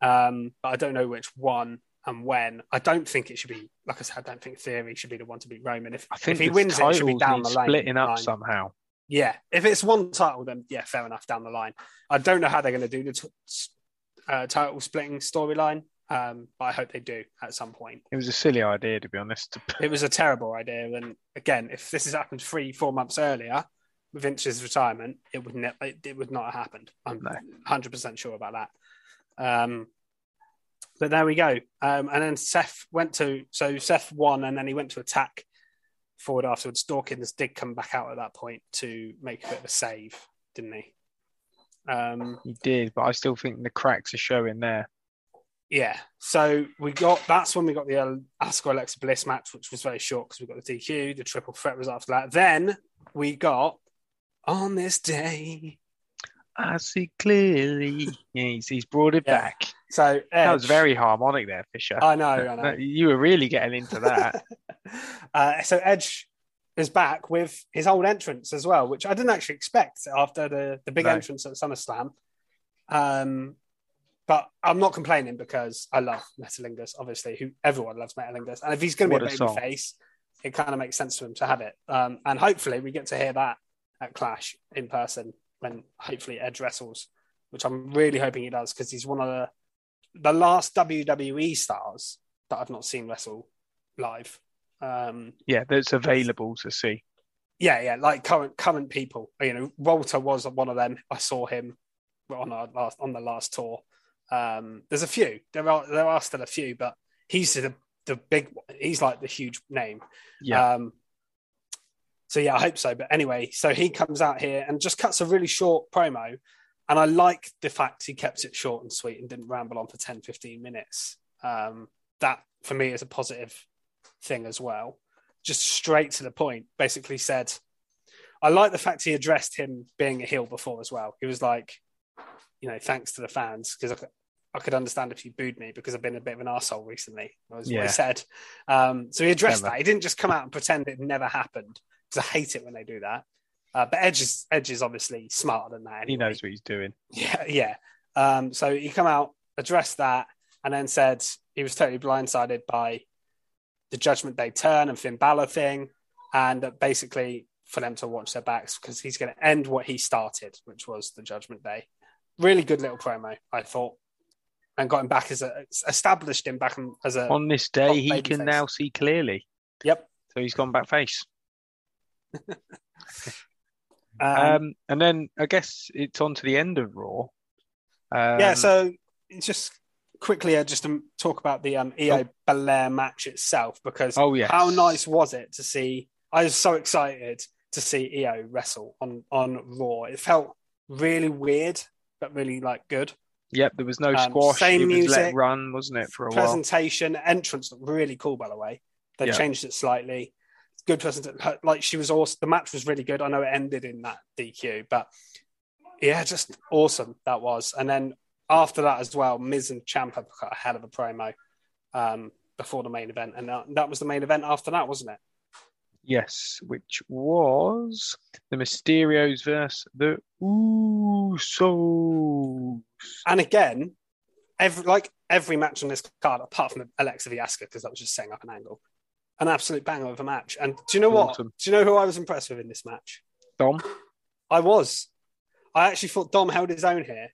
um, but I don't know which one and when. I don't think it should be. Like I said, I don't think Theory should be the one to beat Roman. If if he wins it, it should be down the lane. splitting up line. somehow. Yeah, if it's one title, then yeah, fair enough down the line. I don't know how they're going to do the t- uh, title splitting storyline, um, but I hope they do at some point. It was a silly idea, to be honest. <laughs> It was a terrible idea, and again, if this has happened three, four months earlier with Vince's retirement, it would ne- it, it would not have happened. I'm No. hundred percent sure about that. Um, but there we go. Um, and then Seth went to so Seth won, and then he went to attack Ford afterwards. Dawkins did come back out at that point to make a bit of a save, didn't he? Um, He did, but I still think the cracks are showing there. yeah. So we got that's when we got the uh, Asuka Alexa Bliss match, which was very short because we got the DQ. The triple threat was after that. Then we got on this day. I see clearly. Yeah, he's, he's brought it Yeah. back. So That was very harmonic there, Fisher. I know, I know. You were really getting into that. <laughs> uh, so Edge is back with his old entrance as well, which I didn't actually expect after the, the big No. entrance at SummerSlam. Um, but I'm not complaining because I love Metalingus, obviously, who everyone loves Metalingus. And if he's going to be a a baby face, it kind of makes sense to him to have it. Um, and hopefully we get to hear that at Clash in person when hopefully Edge wrestles, which I'm really hoping he does because he's one of the the last WWE stars that I've not seen wrestle live. Um, yeah, that's available to see. yeah, yeah, like current current people. You know, Walter was one of them. I saw him on our last on the last tour. Um, there's a few. There are there are still a few, but he's the the big. He's like the huge name. Yeah, Um, so yeah, I hope so. But anyway, so he comes out here and just cuts a really short promo. And I like the fact he kept it short and sweet and didn't ramble on for 10, 15 minutes. Um, that for me is a positive thing as well. Just straight to the point, basically said, I like the fact he addressed him being a heel before as well. He was like, you know, thanks to the fans, because I, could- I could understand if you booed me because I've been a bit of an asshole recently, was what Yeah. he said. Um, so he addressed Clever. that. He didn't just come out and pretend it never happened <laughs> I hate it when they do that. Uh, but Edge is, Edge is obviously smarter than that. he knows what he's doing. <laughs> Yeah, yeah. Um, so he come out, addressed that, and then said he was totally blindsided by the Judgment Day turn and Finn Balor thing, and that basically for them to watch their backs because he's going to end what he started, which was the Judgment Day. Really good little promo, I thought, and got him back as a established him back as a On this day, he can now see clearly. yep. So he's gone back face. <laughs> Um, Um, and then I guess it's on to the end of Raw. Um, yeah, so just quickly, uh, just to talk about the um, Iyo Belair match itself, because Oh, yes. how nice was it to see? I was so excited to see Iyo wrestle on on Raw. It felt really weird, but really like good. Yep, there was no Um, squash. same it was music, let run, wasn't it, for a while? Presentation, entrance looked really cool. By the way, they Yeah. changed it slightly. Good person. To, like she was awesome. The match was really good. I know it ended in that DQ, but yeah, just awesome that was. And then after that as well, Miz and Ciampa got a hell of a promo um, before the main event, and that, that was the main event after that, wasn't it? Yes, which was the Mysterios versus the Usos. And again, every like every match on this card, apart from Alexa v Asuka, because that was just setting up an angle, an absolute banger of a match. And do you know what? Awesome. Do you know who I was impressed with in this match? Dom. I was. I actually thought Dom held his own here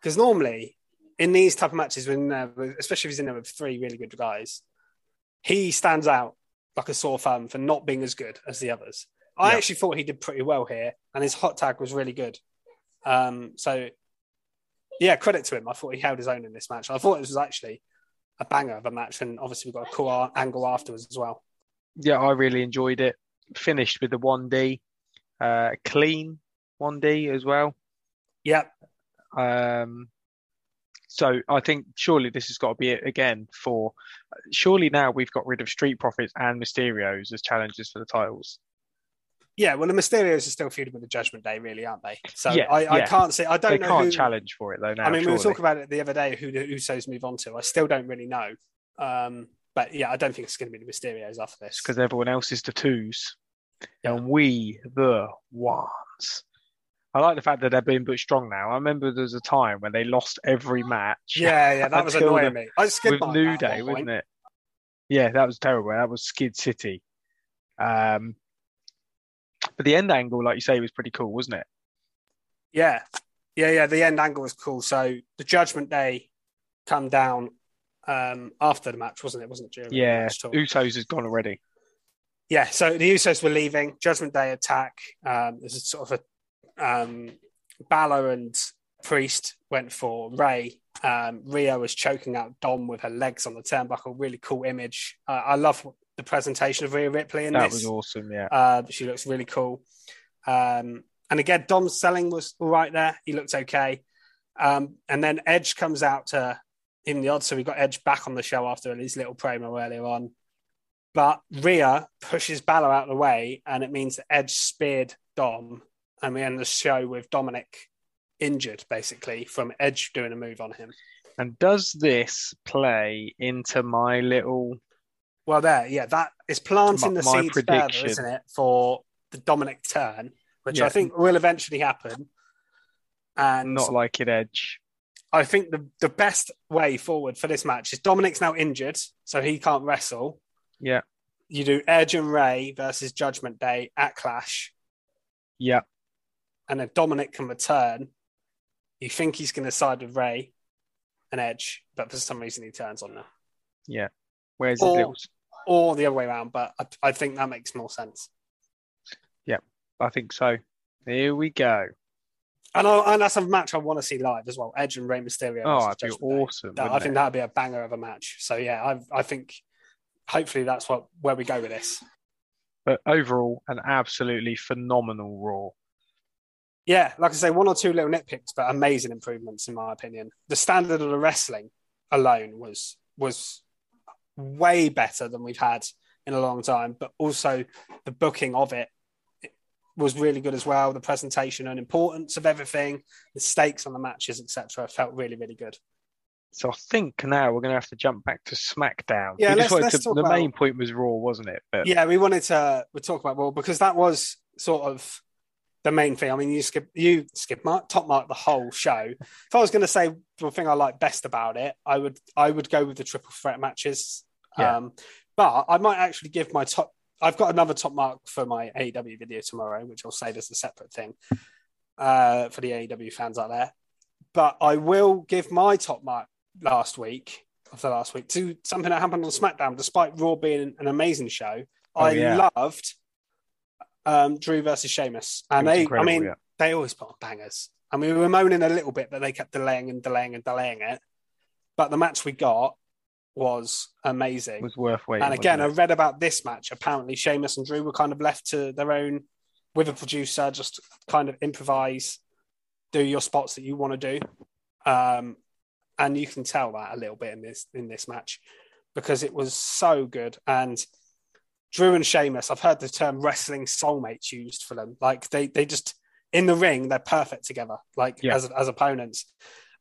because normally in these type of matches, when uh, especially if he's in there with three really good guys, he stands out like a sore thumb for not being as good as the others. I Yeah. actually thought he did pretty well here, and his hot tag was really good. Um, so, yeah, credit to him. I thought he held his own in this match. I thought it was actually a banger of a match, and obviously we've got a cool angle afterwards as well. Yeah, I really enjoyed it. Finished with the 1D, uh, clean 1D as well. Yeah, Um, so I think surely this has got to be it again for. Surely now we've got rid of Street Profits and Mysterios as challengers for the titles. Yeah. Well, the Mysterios are still feuding with the Judgment Day, really, aren't they? So Yeah, I, I yeah. can't say. I don't They know can't who, challenge for it though now. I mean, we were surely. talking about it the other day. Who the Usos move on to? I still don't really know. Um, but yeah, I don't think it's going to be the Mysterios after this. because everyone else is the twos, Yeah. and we the ones. I like the fact that they're being put strong now. I remember there was a time when they lost every match. Yeah, yeah, that was annoying the- me. I skid with New Day, wasn't it? Yeah, that was terrible. That was Skid City. Um, but the end angle, like you say, was pretty cool, wasn't it? Yeah, yeah, yeah. The end angle was cool. So the Judgment Day come down um, after the match, wasn't it? Wasn't it during Yeah? Usos has gone already. Yeah, so the Usos were leaving. Judgment Day attack. Um, there's a sort of a um, Balor and Priest went for Rey. Um, Rhea was choking out Dom with her legs on the turnbuckle. Really cool image. Uh, I love the presentation of Rhea Ripley in That this. was awesome. Yeah, Uh, she looks really cool. Um, and again, Dom's selling was all right there. He looked okay. Um, and then Edge comes out to even the odds. So we got Edge back on the show after his little promo earlier on. But Rhea pushes Balor out of the way, and it means that Edge speared Dom. And we end the show with Dominic injured, basically, from Edge doing a move on him. and does this play into my little? Well, there, yeah, that is planting My- the my seeds prediction. further, isn't it, for the Dominic turn, which I think will eventually happen. And Not like it, Edge. I think the, the best way forward for this match is Dominic's now injured, so he can't wrestle. Yeah, You do Edge and Rey versus Judgment Day at Clash, yeah. and then Dominic can return. You think he's going to side with Rey and Edge, but for some reason he turns on them. Yeah Where's his Or- little? Or the other way around, but I, I think that makes more sense. Yeah, I think so. Here we go. And, I, and that's a match I want to see live as well. Edge and Rey Mysterio. Oh, that'd be awesome. That- I think it? that'd be a banger of a match. So yeah, I, I think hopefully that's what where we go with this. But overall, an absolutely phenomenal Raw. Yeah, like I say, one or two little nitpicks, but amazing improvements in my opinion. The standard of the wrestling alone was was way better than we've had in a long time, but also the booking of it was really good as well. The presentation and importance of everything, the stakes on the matches, etc., felt really, really good. So I think now we're going to have to jump back to SmackDown. Yeah, let's- let's to- talk the about- main point was Raw, wasn't it? But Yeah, we wanted to we talk about Raw because that was sort of the main thing. I mean, you skip you skip mark top mark the whole show. If I was going to say the thing I like best about it, I would I would go with the triple threat matches. Yeah. Um, but I might actually give my top. I've got another top mark for my AEW video tomorrow, which I'll save as a separate thing uh, for the AEW fans out there. But I will give my top mark last week of the last week to something that happened on SmackDown, despite Raw being an amazing show. Oh, I yeah. loved um, Drew versus Sheamus, and they, I mean, yeah. they always put on bangers. I mean, we were moaning a little bit, but they kept delaying and delaying and delaying it. But the match we got was amazing. it was worth waiting. and again, I read about this match. Apparently, Sheamus and Drew were kind of left to their own with a producer, just kind of improvise, do your spots that you want to do. Um, and you can tell that a little bit in this in this match because it was so good. And Drew and Sheamus, I've heard the term wrestling soulmates used for them. Like they they just in the ring, they're perfect together, like Yeah. as as opponents.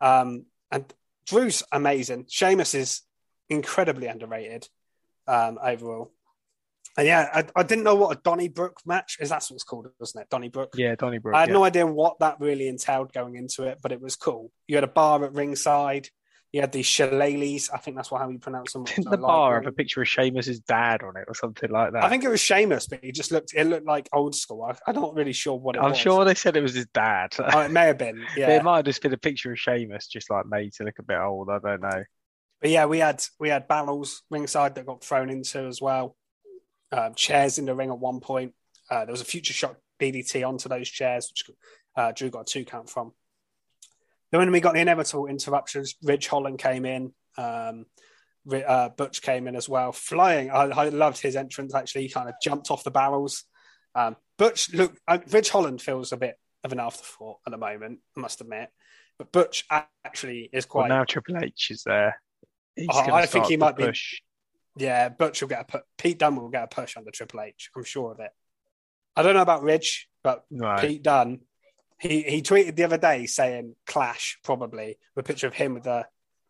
Um, and Drew's amazing. Sheamus is incredibly underrated um, overall. And yeah, I, I didn't know what a Donnybrook match is. That's what it's called, wasn't it? Donnybrook. Yeah, Donnybrook. I had yeah. no idea what that really entailed going into it, but it was cool. You had a bar at ringside. You had these shillelaghs. I think that's what how you pronounce them. <laughs> Didn't the bar have a picture of Sheamus's dad on it or something like that? I think it was Sheamus, but he just looked. It looked like old school. I, I'm not really sure what it I'm was. sure they said it was his dad. Oh, it may have been. <laughs> Yeah, It might have just been a picture of Sheamus, just like made to look a bit old. I don't know. But yeah, we had we had barrels ringside that got thrown into as well. Um, chairs in the ring at one point. Uh, there was a Future Shock DDT onto those chairs, which uh, Drew got a two count from. Then when we got the inevitable interruptions, Ridge Holland came in. Um, uh, Butch came in as well, flying. I, I loved his entrance. Actually, he kind of jumped off the barrels. Um, Butch look. Uh, Ridge Holland feels a bit of an afterthought at the moment. I must admit, but Butch actually is Well, quite. now Triple H is there. Oh, I think he might be- push. Yeah, Butch will get a pu- Pete Dunne will get a push under Triple H. I'm sure of it. I don't know about Ridge, but No. Pete Dunne, he he tweeted the other day saying Clash probably with a picture of him with the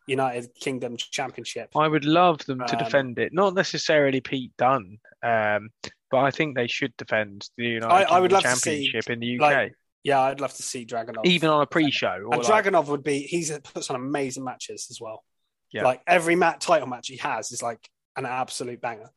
United Kingdom Championship. I would love them to Um, defend it. Not necessarily Pete Dunne, um, but I think they should defend the United I- I would Kingdom love to see, Championship in the UK, like, Yeah, I'd love to see Dragunov. even on a pre-show. And like- Dragunov would be he's puts on amazing matches as well. Yeah. Like every mat title match he has is like an absolute banger.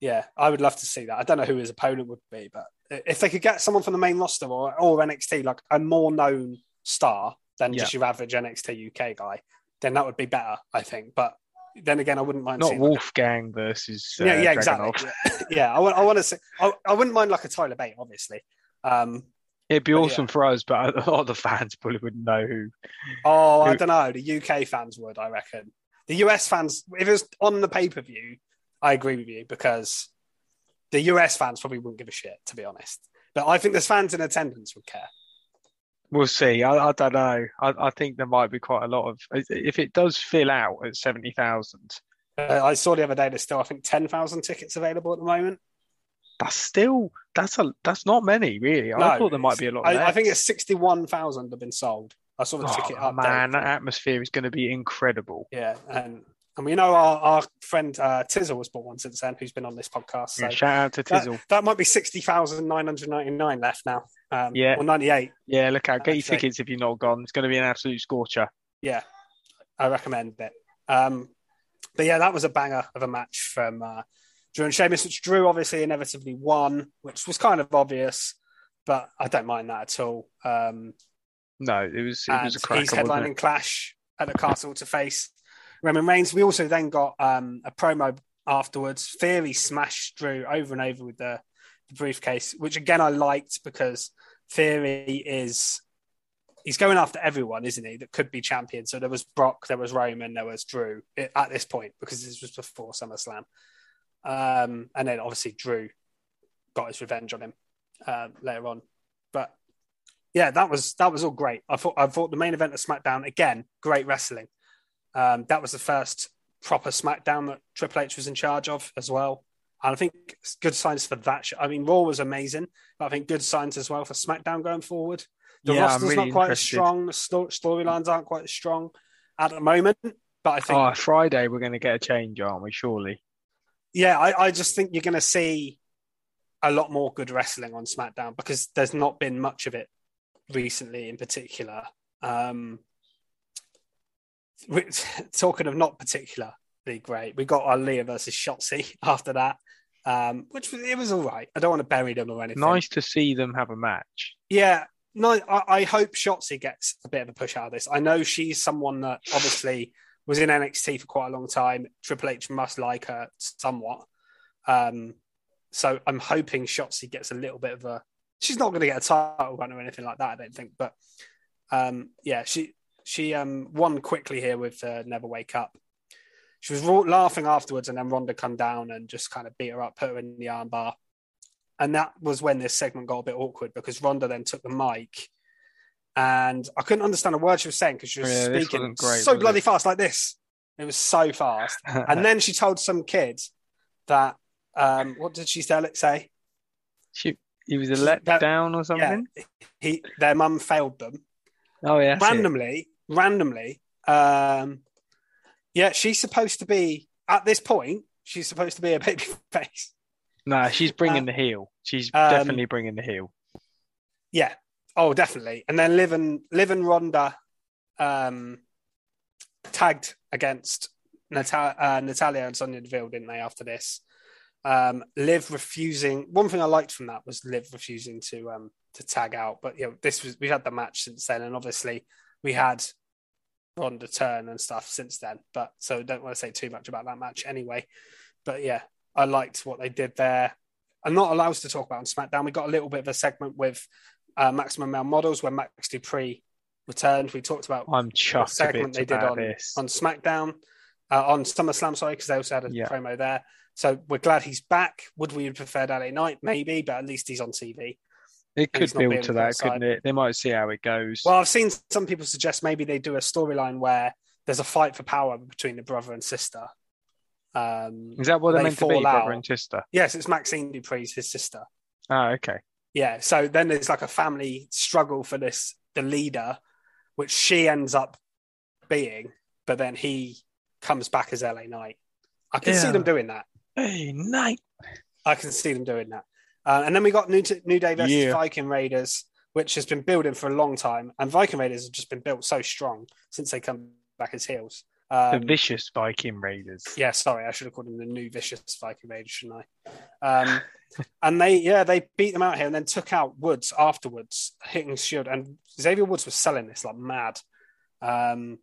Yeah, I would love to see that. I don't know who his opponent would be, but if they could get someone from the main roster or, or NXT, like a more known star than just your average NXT UK guy, then that would be better, I think. But then again, I wouldn't mind not Wolfgang versus uh, yeah, yeah, Dragunov. exactly. <laughs> yeah, I want, I want to say, I, I wouldn't mind like a Tyler Bate, obviously. Um, It'd be awesome for us, but <laughs> a lot of the fans probably wouldn't know who. Oh, I don't know. The UK fans would, I reckon. The US fans, if it was on the pay per view, I agree with you because the US fans probably wouldn't give a shit, to be honest. But I think there's fans in attendance would care. We'll see. I, I don't know. I, I think there might be quite a lot of. If it does fill out at seventy thousand, Uh, I saw the other day there's still, I think, 10,000 tickets available at the moment. that's still that's a that's not many really. I thought there might be a lot. I, I think it's 61,000 have been sold. I saw the ticket Oh, update. man, that atmosphere is going to be incredible. Yeah. And, and we know our, our friend uh, Tizzle was bought one since then, who's been on this podcast. So Yeah, shout out to Tizzle. that might be 60,999 left now. Um, Yeah. Or 98. Yeah, look out, get your tickets if you're not gone. It's going to be an absolute scorcher. yeah, I recommend it. Um, but yeah, that was a banger of a match from uh, Drew and Sheamus, which Drew obviously inevitably won, which was kind of obvious, but I don't mind that at all. Um, No, it was it and was a cracker. he's headlining? Clash at the Castle to face Roman Reigns. We also then got um, a promo afterwards. Theory smashed Drew over and over with the, the briefcase, which again I liked because Theory is he's going after everyone, isn't he? That could be champion. So there was Brock, there was Roman, there was Drew at at this point because this was before SummerSlam, um, and then obviously Drew got his revenge on him uh, later on. But yeah, that was that was all great. I thought I thought the main event of SmackDown again, great wrestling. Um, that was the first proper SmackDown that Triple H was in charge of as well. And I think it's good signs for that. show. I mean, Raw was amazing, but I think good signs as well for SmackDown going forward. The Yeah, roster's really not quite as strong. The storylines aren't quite as strong at the moment. But I think, Oh, Friday we're going to get a change, aren't we? Surely. yeah, I, I just think you're going to see a lot more good wrestling on SmackDown because there's not been much of it recently, in particular. Um, <laughs> talking of not particularly great, we got Aliyah versus Shotzi <laughs> after that, um, which was, it was all right. I don't want to bury them or anything. Nice to see them have a match. Yeah, no, I, I hope Shotzi gets a bit of a push out of this. I know she's someone that obviously was in NXT for quite a long time. Triple H must like her somewhat. Um, so I'm hoping Shotzi gets a little bit of a. She's not going to get a title run or anything like that, I don't think. But um, yeah, she she um, won quickly here with uh, Never Wake Up. She was ro- laughing afterwards, and then Ronda come down and just kind of beat her up, put her in the armbar. And that was when this segment got a bit awkward because Ronda then took the mic and I couldn't understand a word she was saying because she was Yeah, speaking great, so bloody it? fast like this. It was so fast. and <laughs> then she told some kid that Um, what did she tell it say? She, he was a let that- down or Yeah, something. he their mum failed them Oh yeah, that's it. randomly. Randomly, um, yeah, she's supposed to be at this point. She's supposed to be a <laughs> baby face. Nah, she's bringing Uh, the heel. She's um, definitely bringing the heel. Yeah. Oh, definitely. And then Liv and Liv and Ronda um, tagged against Nata- uh, Natalya and Sonya Deville, didn't they? After this, um, Liv refusing. One thing I liked from that was Liv refusing to um, to tag out. But you know, this was we've had the match since then, and obviously we had Ronda turn and stuff since then. But so don't want to say too much about that match anyway. But yeah, I liked what they did there. I'm not allowed to talk about on SmackDown. We got a little bit of a segment with uh, Maximum Male Models when Max Dupree returned. We talked about I'm the segment they did on, this. on SmackDown, uh, on SummerSlam, sorry, because they also had a Yeah. promo there. So we're glad he's back. Would we have preferred LA Knight? Maybe, but at least he's on TV. It could build to that, outside. couldn't it? They might see how it goes. Well, I've seen some people suggest maybe they do a storyline where there's a fight for power between the brother and sister. Um, Is that what they're they meant to be, fall brother and sister? yes, it's Maxine Dupree's his sister. Oh, okay. Yeah. So then there's like a family struggle for this, the leader, which she ends up being, but then he comes back as LA Knight. I can see them doing that. Hey, night. I can see them doing that. Uh, and then we got New, New Day versus Yeah. Viking Raiders, which has been building for a long time. And Viking Raiders have just been built so strong since they come back as heels. The Um, vicious Viking Raiders. yeah, sorry, I should have called them the new vicious Viking Raiders, shouldn't I? Um, <laughs> and they, yeah, they beat them out here and then took out Woods afterwards, hitting Shield. And Xavier Woods was selling this like mad. Um,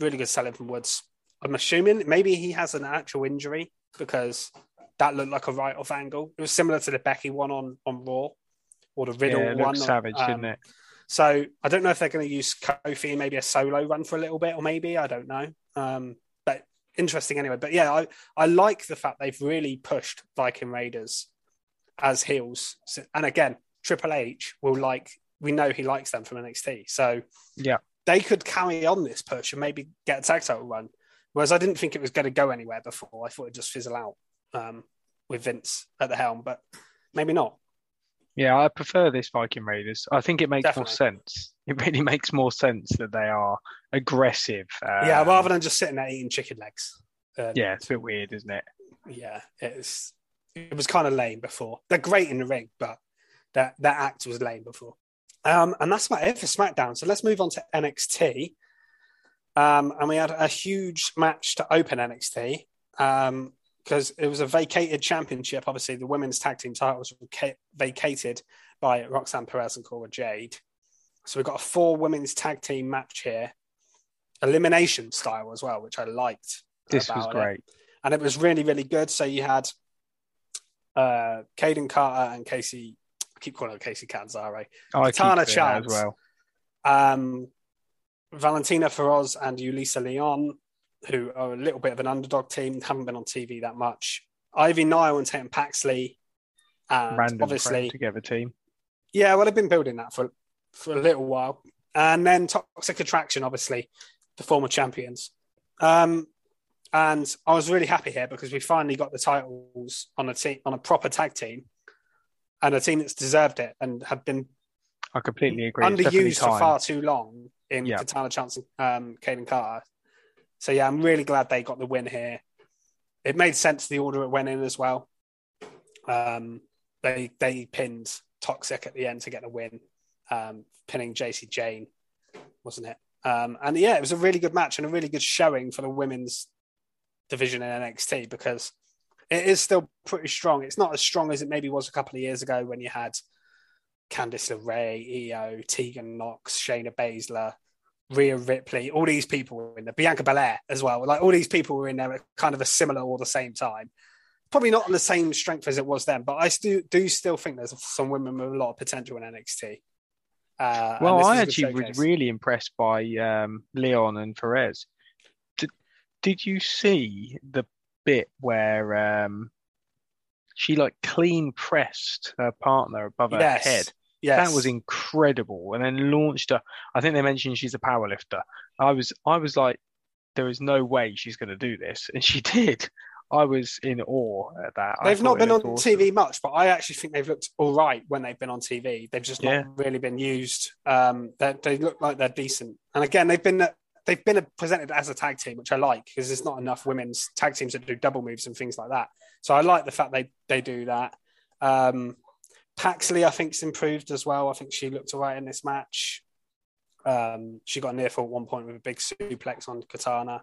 really good selling from Woods. I'm assuming maybe he has an actual injury because that looked like a right off angle. It was similar to the Becky one on on Raw or the Riddle yeah, it one. savage, um, didn't it? so I don't know if they're going to use Kofi maybe a solo run for a little bit, or maybe I don't know. Um, but interesting anyway. But yeah, I I like the fact they've really pushed Viking Raiders as heels, So- and again, Triple H will like. We know he likes them from NXT, so Yeah. they could carry on this push and maybe get a tag title run. Whereas I didn't think it was going to go anywhere before. I thought it'd just fizzle out um, with Vince at the helm, but maybe not. Yeah, I prefer this Viking Raiders. I think it makes more sense. It really <laughs> makes more sense that they are aggressive. yeah, um, rather than just sitting there eating chicken legs. Um, yeah, it's a bit weird, isn't it? yeah, it's it was kind of lame before. They're great in the ring, but that that act was lame before. Um, and that's about it for SmackDown. So let's move on to NXT. Um, and we had a huge match to open NXT because it was a vacated championship. Obviously, the women's tag team titles were vacated by Roxanne Perez and Cora Jade. So we've got a four women's tag team match here, elimination style as well, which I liked. This was about it great. and it was really really good. So you had uh Kayden Carter and Casey. I keep calling her Casey. I keep Katana doing as well. Um, Valentina Feroz and Yulisa Leon, who are a little bit of an underdog team, haven't been on TV that much. Ivy Nile and Tatum Paxley, and Random obviously, together team. yeah, well, they've been building that for for a little while, and then Toxic Attraction, obviously, the former champions. Um, and I was really happy here because we finally got the titles on a team on a proper tag team, and a team that's deserved it and have been I completely agree. Underused for far too long in Yeah. Katana Chance and um, Kayden Carter. So yeah, I'm really glad they got the win here. It made sense the order it went in as well. Um, they they pinned Toxic at the end to get the win, um, pinning Jacy Jayne, wasn't it? Um, and yeah, it was a really good match and a really good showing for the women's division in NXT because it is still pretty strong. It's not as strong as it maybe was a couple of years ago when you had Candice LeRae, Iyo, Tegan Nox, Shayna Baszler, Rhea Ripley, all these people were in there. Bianca Belair as well. Like all these people were in there at kind of a similar or the same time. Probably not on the same strength as it was then, but I still do still think there's some women with a lot of potential in NXT. Uh, Well, I actually was really impressed by um, Leon and Perez. Did, did you see the bit where um, she like clean pressed her partner above her yes. head? Yes. That was incredible. And then launched her. I think they mentioned she's a power lifter. I was I was like, there is no way she's going to do this, and she <laughs> did. I was in awe at that. They've not been on awesome. TV much, but I actually think they've looked all right when they've been on TV. They've just not Yeah. really been used. Um, they, they look like they're decent. And again, they've been they've been presented as a tag team, which I like because there's not enough women's tag teams that do double moves and things like that. So I like the fact they they do that. Um, Paxley, I think, think's improved as well. I think she looked all right in this match. Um, she got a near fall at one point with a big suplex on Katana.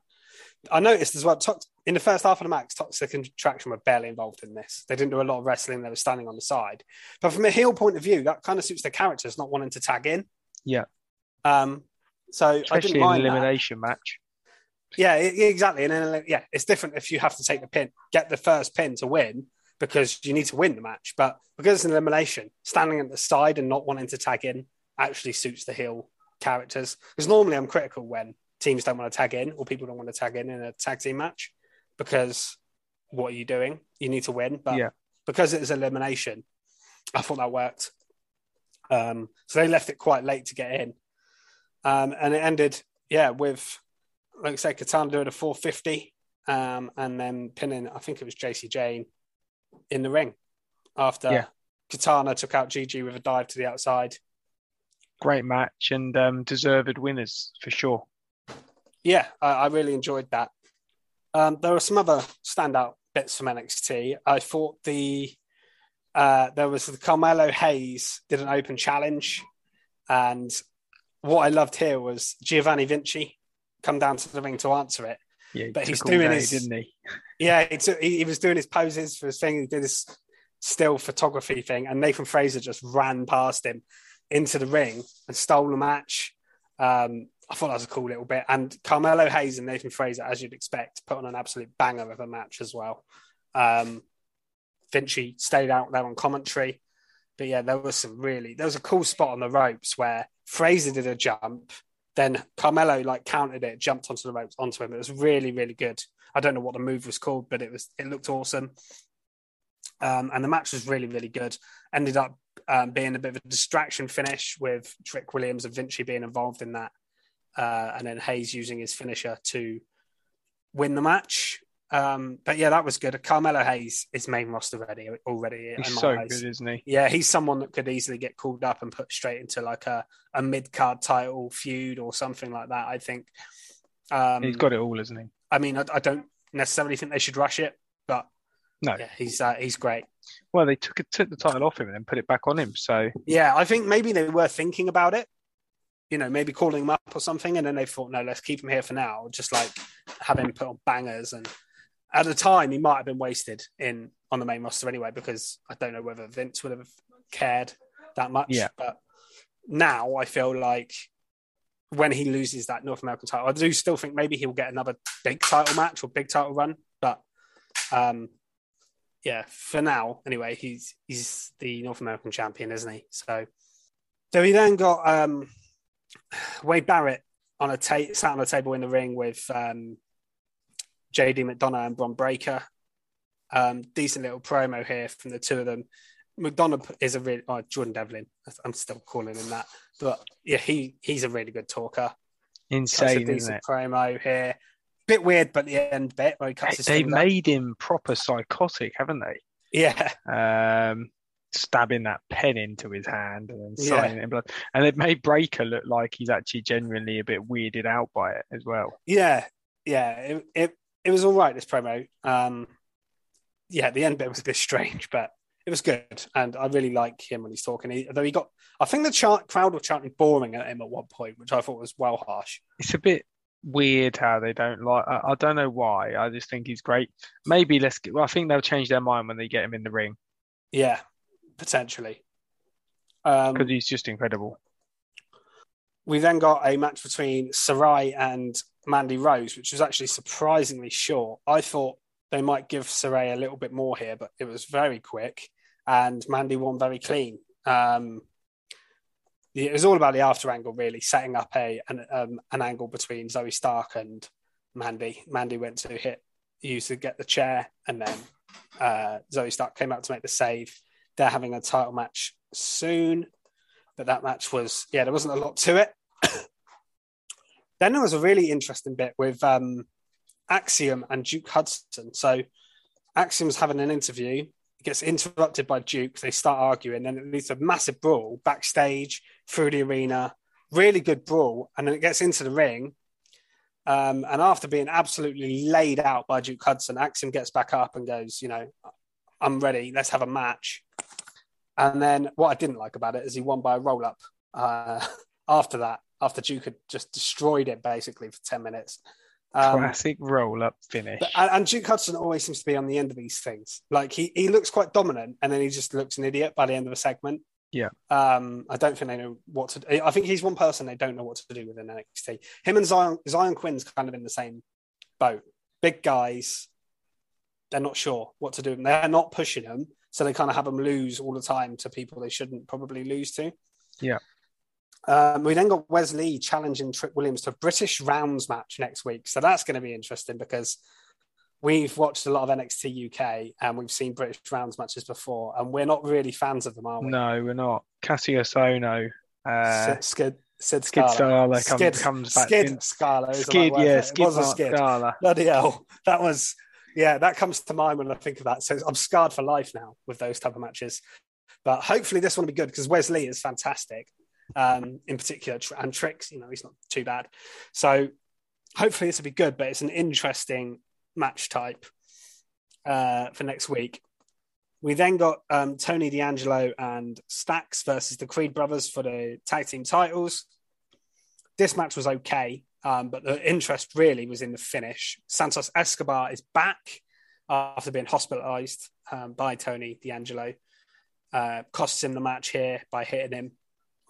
I noticed as well, in the first half of the match, Toxic Attraction were barely involved in this. They didn't do a lot of wrestling, they were standing on the side. But from a heel point of view, that kind of suits the characters not wanting to tag in. Yeah. Um, so I especially didn't in an mind that. elimination match. Yeah, exactly. And then, yeah, it's different if you have to take the pin, get the first pin to win because you need to win the match. But because it's an elimination, standing at the side and not wanting to tag in actually suits the heel characters. Because normally I'm critical when teams don't want to tag in or people don't want to tag in in a tag team match because what are you doing? You need to win. But Yeah. because it is elimination, I thought that worked. Um, so they left it quite late to get in. Um, and it ended, yeah, with like I said, Katana doing a 450 um, and then pinning, I think it was Jacy Jayne in the ring after Yeah. Katana took out Gigi with a dive to the outside. Great match and um, deserved winners for sure. Yeah, I, I really enjoyed that. Um, there were some other standout bits from NXT. I thought the uh, there was the Carmelo Hayes did an open challenge, and what I loved here was Giovanni Vinci come down to the ring to answer it. Yeah, he But he's doing day, his- didn't he? Yeah, he, took, he, he was doing his poses for his thing. He did his still photography thing, and Nathan Frazer just ran past him into the ring and stole the match. Um, I thought that was a cool little bit. And Carmelo Hayes and Nathan Frazer, as you'd expect, put on an absolute banger of a match as well. Um, Vinci stayed out there on commentary. But yeah, there was some really, there was a cool spot on the ropes where Frazer did a jump, then Carmelo like countered it, jumped onto the ropes onto him. It was really, really good. I don't know what the move was called, but it was it looked awesome. Um, and the match was really, really good. Ended up um, being a bit of a distraction finish with Trick Williams and Vinci being involved in that, uh, and then Hayes using his finisher to win the match. Um, but yeah, that was good. Carmelo Hayes is main roster ready already. He's in my so eyes. good, isn't he? Yeah, he's someone that could easily get called up and put straight into like a, a mid card title feud or something like that. I think. Um, He's got it all, isn't he? I mean, I, I don't necessarily think they should rush it, but No. yeah, he's uh, he's great. Well, they took it, took the title off him and then put it back on him. So Yeah, I think maybe they were thinking about it. You know, maybe calling him up or something, and then they thought, no, let's keep him here for now. Just like have him put on bangers, and at the time he might have been wasted in on the main roster anyway, because I don't know whether Vince would have cared that much. Yeah. But now I feel like when he loses that North American title, I do still think maybe he'll get another big title match or big title run. But um, yeah, for now, anyway, he's he's the North American champion, isn't he? So, so he then got um, Wade Barrett on a ta- sat on a table in the ring with um, JD McDonagh and Bron Breaker. Um, decent little promo here from the two of them. McDonagh is a really oh, Jordan Devlin. I'm still calling him that, but yeah, he he's a really good talker. Cuts a insane, decent it? promo here. Bit weird, but the end bit where he cuts They finger. made him proper psychotic, haven't they? yeah, Um, stabbing that pen into his hand and then Yeah. signing it in blood. And they've made Breaker look like he's actually genuinely a bit weirded out by it as well. Yeah, yeah, it, it it was all right. This promo, um, yeah, the end bit was a bit strange, but it was good, and I really like him when he's talking. He, though he got, I think the chant, crowd were chanting boring at him at one point, which I thought was well harsh. It's a bit weird how they don't like. I, I don't know why. I just think he's great. Maybe let's. Get, well, I think they'll change their mind when they get him in the ring Yeah, potentially. Um, because he's just incredible. we then got a match between Sarai and Mandy Rose, which was actually surprisingly short. I thought they might give Sarai a little bit more here, but it was very quick, and Mandy won very clean. Um, it was all about the after angle, really, setting up a an, um, an angle between Zoey Stark and Mandy. Mandy went to hit, used to get the chair, and then uh, Zoey Stark came out to make the save. They're having a title match soon, but that match was yeah, there wasn't a lot to it. Then there was a really interesting bit with um, Axiom and Duke Hudson. So Axiom's having an interview, gets interrupted by Duke. They start arguing, then it leads to a massive brawl backstage through the arena. Really good brawl, and then it gets into the ring. Um, and after being absolutely laid out by Duke Hudson, Axiom gets back up and goes, "You know, I'm ready. Let's have a match." And then what I didn't like about it is he won by a roll up. Uh, <laughs> after that, after Duke had just destroyed it basically for ten minutes. Um, Classic roll up finish. But, and Duke Hudson always seems to be on the end of these things. Like he, he looks quite dominant and then he just looks an idiot by the end of a segment. Yeah. Um, I don't think they know what to do. I think he's one person they don't know what to do with in NXT. Him and Xyon, Xyon Quinn's kind of in the same boat. Big guys. They're not sure what to do. They're not pushing them. So they kind of have them lose all the time to people they shouldn't probably lose to. Yeah. Um, we then got Wes Lee challenging Trick Williams to a British rounds match next week. So that's going to be interesting because we've watched a lot of NXT UK and we've seen British rounds matches before, and we're not really fans of them, are we? No, we're not. Cassius Ohno. Uh, Skid, Sid, Skid Scala Skid, comes, back. Skid in. Scala. Skid, yeah, it? Skid, was a skid. Scala. Bloody hell. That was, yeah, that comes to mind when I think of that. So I'm scarred for life now with those type of matches. But hopefully this one will be good because Wes Lee is fantastic um, in particular, and tricks. You know, he's not too bad. So hopefully this will be good. But it's an interesting match type uh, for next week. We then got um, Tony D'Angelo and Stacks versus the Creed brothers for the tag team titles. This match was okay, um, but the interest really was in the finish. Santos Escobar is back after being hospitalized um, by Tony D'Angelo. Uh, costs him the match here by hitting him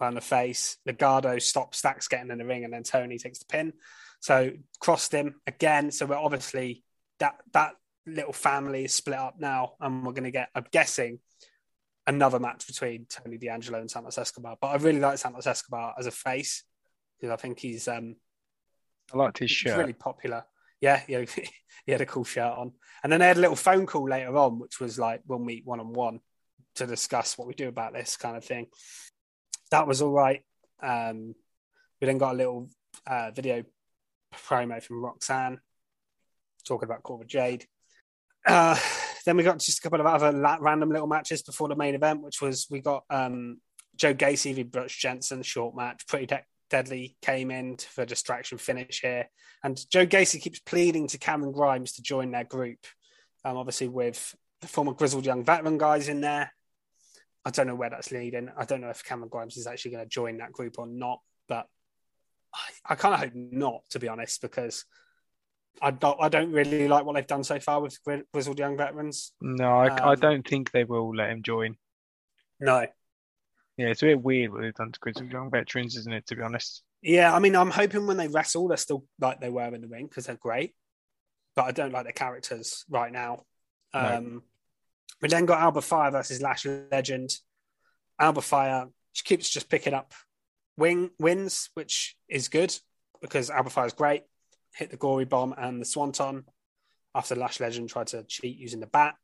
on the face. Legado stops Stacks getting in the ring, and then Tony takes the pin. So crossed him again. So we're obviously that that little family is split up now, and we're going to get. I'm guessing another match between Tony D'Angelo and Santos Escobar. But I really like Santos Escobar as a face because I think he's. um I liked his shirt. really popular. Yeah, yeah, <laughs> he had a cool shirt on. And then they had a little phone call later on, which was like, we'll meet one on one to discuss what we do about this kind of thing that was all right. Um, we then got a little uh, video promo from Roxanne talking about Cora Jade. Uh, then we got just a couple of other la- random little matches before the main event, which was we got um, Joe Gacy v. Brooks Jensen short match. Pretty de- deadly came in for distraction finish here, and Joe Gacy keeps pleading to Cameron Grimes to join their group. Um, obviously, with the former grizzled young veteran guys in there, I don't know where that's leading. I don't know if Cameron Grimes is actually going to join that group or not, but I, I kind of hope not, to be honest, because I don't, I don't really like what they've done so far with Grizzled Young Veterans. No, I, um, I don't think they will let him join. No. Yeah, it's a bit weird what they've done to Grizzled Young Veterans, isn't it, to be honest? Yeah, I mean, I'm hoping when they wrestle, they're still like they were in the ring because they're great, but I don't like their characters right now. Um, no. We then got Alba Fyre versus Lash Legend. Alba Fyre she keeps just picking up wing wins, which is good because Alba Fyre is great. Hit the gory bomb and the swanton after Lash Legend tried to cheat using the bat.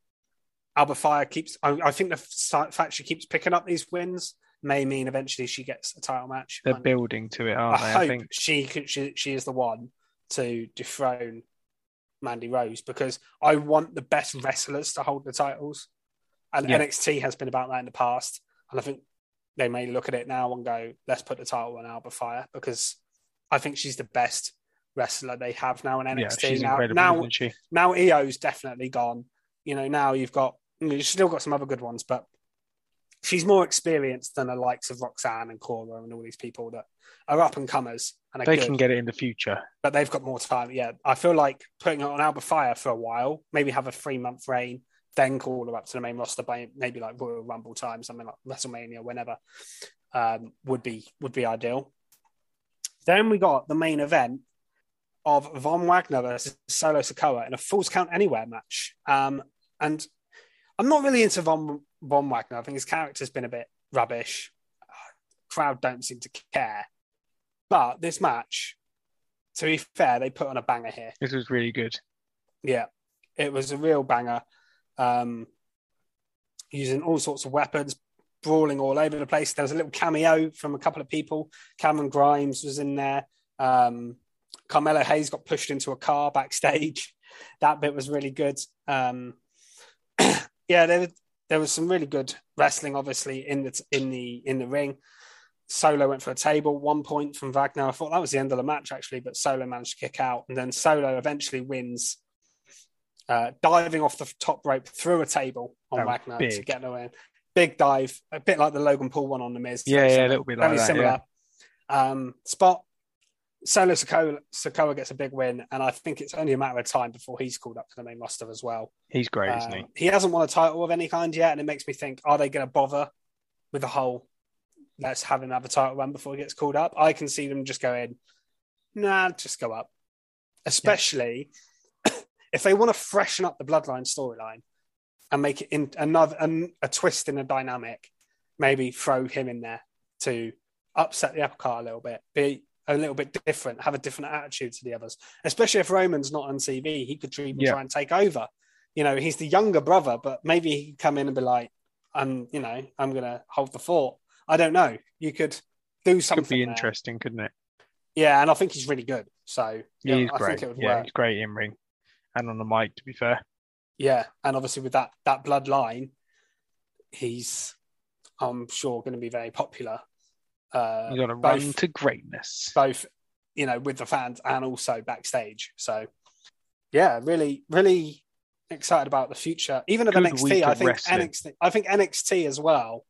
Alba Fyre keeps. I, I think the fact she keeps picking up these wins may mean eventually she gets a title match. They're building to it, aren't I they? Hope I think she, she she is the one to dethrone Mandy Rose because I want the best wrestlers to hold the titles. And yeah. NXT has been about that in the past. And I think they may look at it now and go, let's put the title on Alba Fyre because I think she's the best wrestler they have now in NXT. Yeah, now, now, now Iyo's definitely gone. You know, now you've got, you've still got some other good ones, but she's more experienced than the likes of Roxanne and Cora and all these people that are up and comers. And they good, can get it in the future, but they've got more time. Yeah, I feel like putting it on Alba Fyre for a while, maybe have a three month reign, then call her up to the main roster by maybe like Royal Rumble time, something like WrestleMania, whenever um, would be would be ideal. Then we got the main event of Von Wagner versus Solo Sikoa in a Falls Count Anywhere match. Um, and I'm not really into Von Von Wagner. I think his character's been a bit rubbish. Crowd don't seem to care. But this match, to be fair, they put on a banger here. This was really good. Yeah, it was a real banger. Um, using all sorts of weapons, brawling all over the place. There was a little cameo from a couple of people. Cameron Grimes was in there. Um, Carmelo Hayes got pushed into a car backstage. <laughs> That bit was really good. Um, <clears throat> yeah, there there was some really good wrestling, obviously in the in the in the ring. Solo went for a table, one point from Wagner. I thought that was the end of the match actually, but Solo managed to kick out, and then Solo eventually wins, uh, diving off the top rope through a table on Wagner big. to get no in. Big dive, a bit like the Logan Paul one on the Miz. Yeah, yeah, a little bit very like that, similar. Yeah. Um, spot Solo Sikoa, Sikoa gets a big win, and I think it's only a matter of time before he's called up to the main roster as well. He's great, um, isn't he? He hasn't won a title of any kind yet, and it makes me think: Are they going to bother with the whole let's have another title run before he gets called up? I can see them just going, "Nah, just go up." Especially yeah. <coughs> if they want to freshen up the Bloodline storyline and make it in another an, a twist in a dynamic. Maybe throw him in there to upset the apple cart a little bit. Be a little bit different, have a different attitude to the others. Especially if Roman's not on TV, he could even yeah. try and take over. You know, he's the younger brother, but maybe he could come in and be like, "I'm, you know, I'm going to hold the fort." I don't know. You could do something. Could be interesting, there. couldn't it? Yeah, and I think he's really good. So yeah, he's I great. yeah, work. he's great in ring and on the mic. To be fair. Yeah, and obviously with that that bloodline, he's I'm sure going to be very popular uh, going to run to greatness, both you know with the fans and also backstage. So yeah, really, really excited about the future. Even of Good NXT, I think wrestling. NXT, I think NXT as well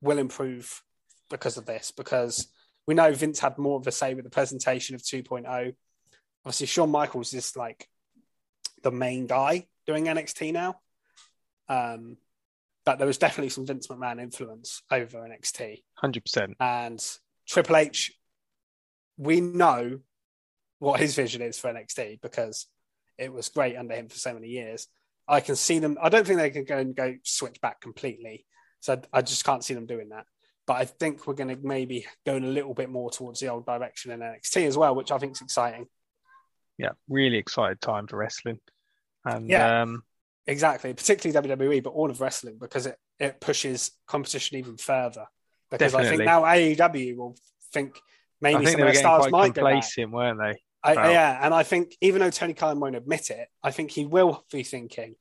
will improve because of this because we know Vince had more of a say with the presentation of 2.0. Obviously, Shawn Michaels is like the main guy doing NXT now. Um, but there was definitely some Vince McMahon influence over NXT. 100%. And Triple H, we know what his vision is for NXT because it was great under him for so many years. I can see them. I don't think they can go and go switch back completely. So I just can't see them doing that. But I think we're going to maybe go a little bit more towards the old direction in NXT as well, which I think is exciting. Yeah, really excited time for wrestling. And yeah. Um, Exactly, particularly WWE, but all of wrestling because it, it pushes competition even further. Because Definitely. I think now AEW will think maybe think some of the stars might complacent, weren't they? I. Yeah, and I think even though Tony Khan won't admit it, I think he will be thinking.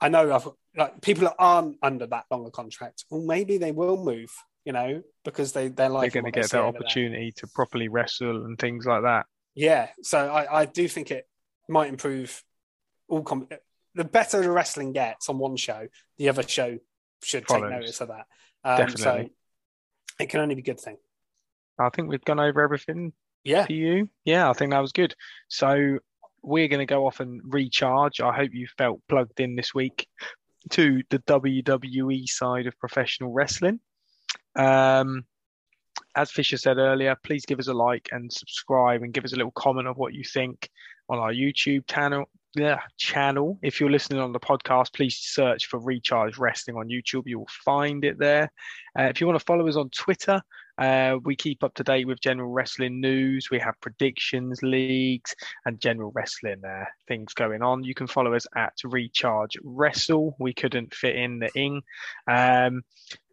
I know I've, like people that aren't under that longer contract. Well, maybe they will move. You know, because they they're like they're going to get that opportunity there. to properly wrestle and things like that. Yeah, so I, I do think it might improve all com- the better the wrestling gets on one show, the other show should Follows. take notice of that. Um, Definitely. So it can only be a good thing. I think we've gone over everything. Yeah. For you, yeah, I think that was good. So we're going to go off and recharge. I hope you felt plugged in this week to the WWE side of professional wrestling. Um, as Fisher said earlier, please give us a like and subscribe and give us a little comment of what you think on our YouTube channel. Yeah, channel. If you're listening on the podcast, please search for Recharge Wrestling on YouTube. You'll find it there. Uh, if you want to follow us on Twitter, uh, we keep up to date with general wrestling news. We have predictions, leagues, and general wrestling uh, things going on. You can follow us at Recharge Wrestle. We couldn't fit in the ing. Um,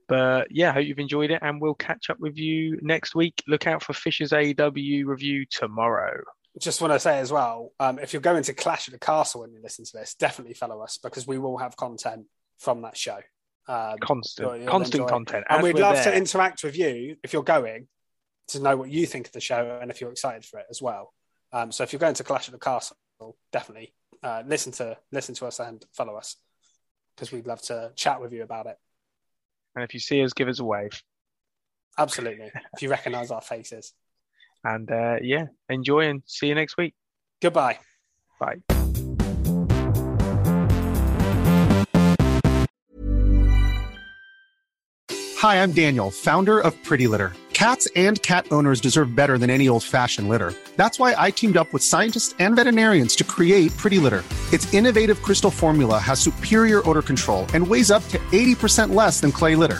but yeah, hope you've enjoyed it, and we'll catch up with you next week. Look out for Fisher's AEW review tomorrow just want to say as well, um, if you're going to Clash at the Castle when you listen to this, definitely follow us because we will have content from that show. Um, constant, constant content, and we'd love there. to interact with you if you're going to know what you think of the show and if you're excited for it as well. Um, so if you're going to Clash at the Castle, definitely uh, listen to listen to us and follow us because we'd love to chat with you about it. And if you see us, give us a wave. Absolutely, if you recognise our faces. And uh, yeah, enjoy and see you next week. Goodbye. Bye. Hi, I'm Daniel, founder of Pretty Litter. Cats and cat owners deserve better than any old fashioned litter. That's why I teamed up with scientists and veterinarians to create Pretty Litter. Its innovative crystal formula has superior odor control and weighs up to 80% less than clay litter.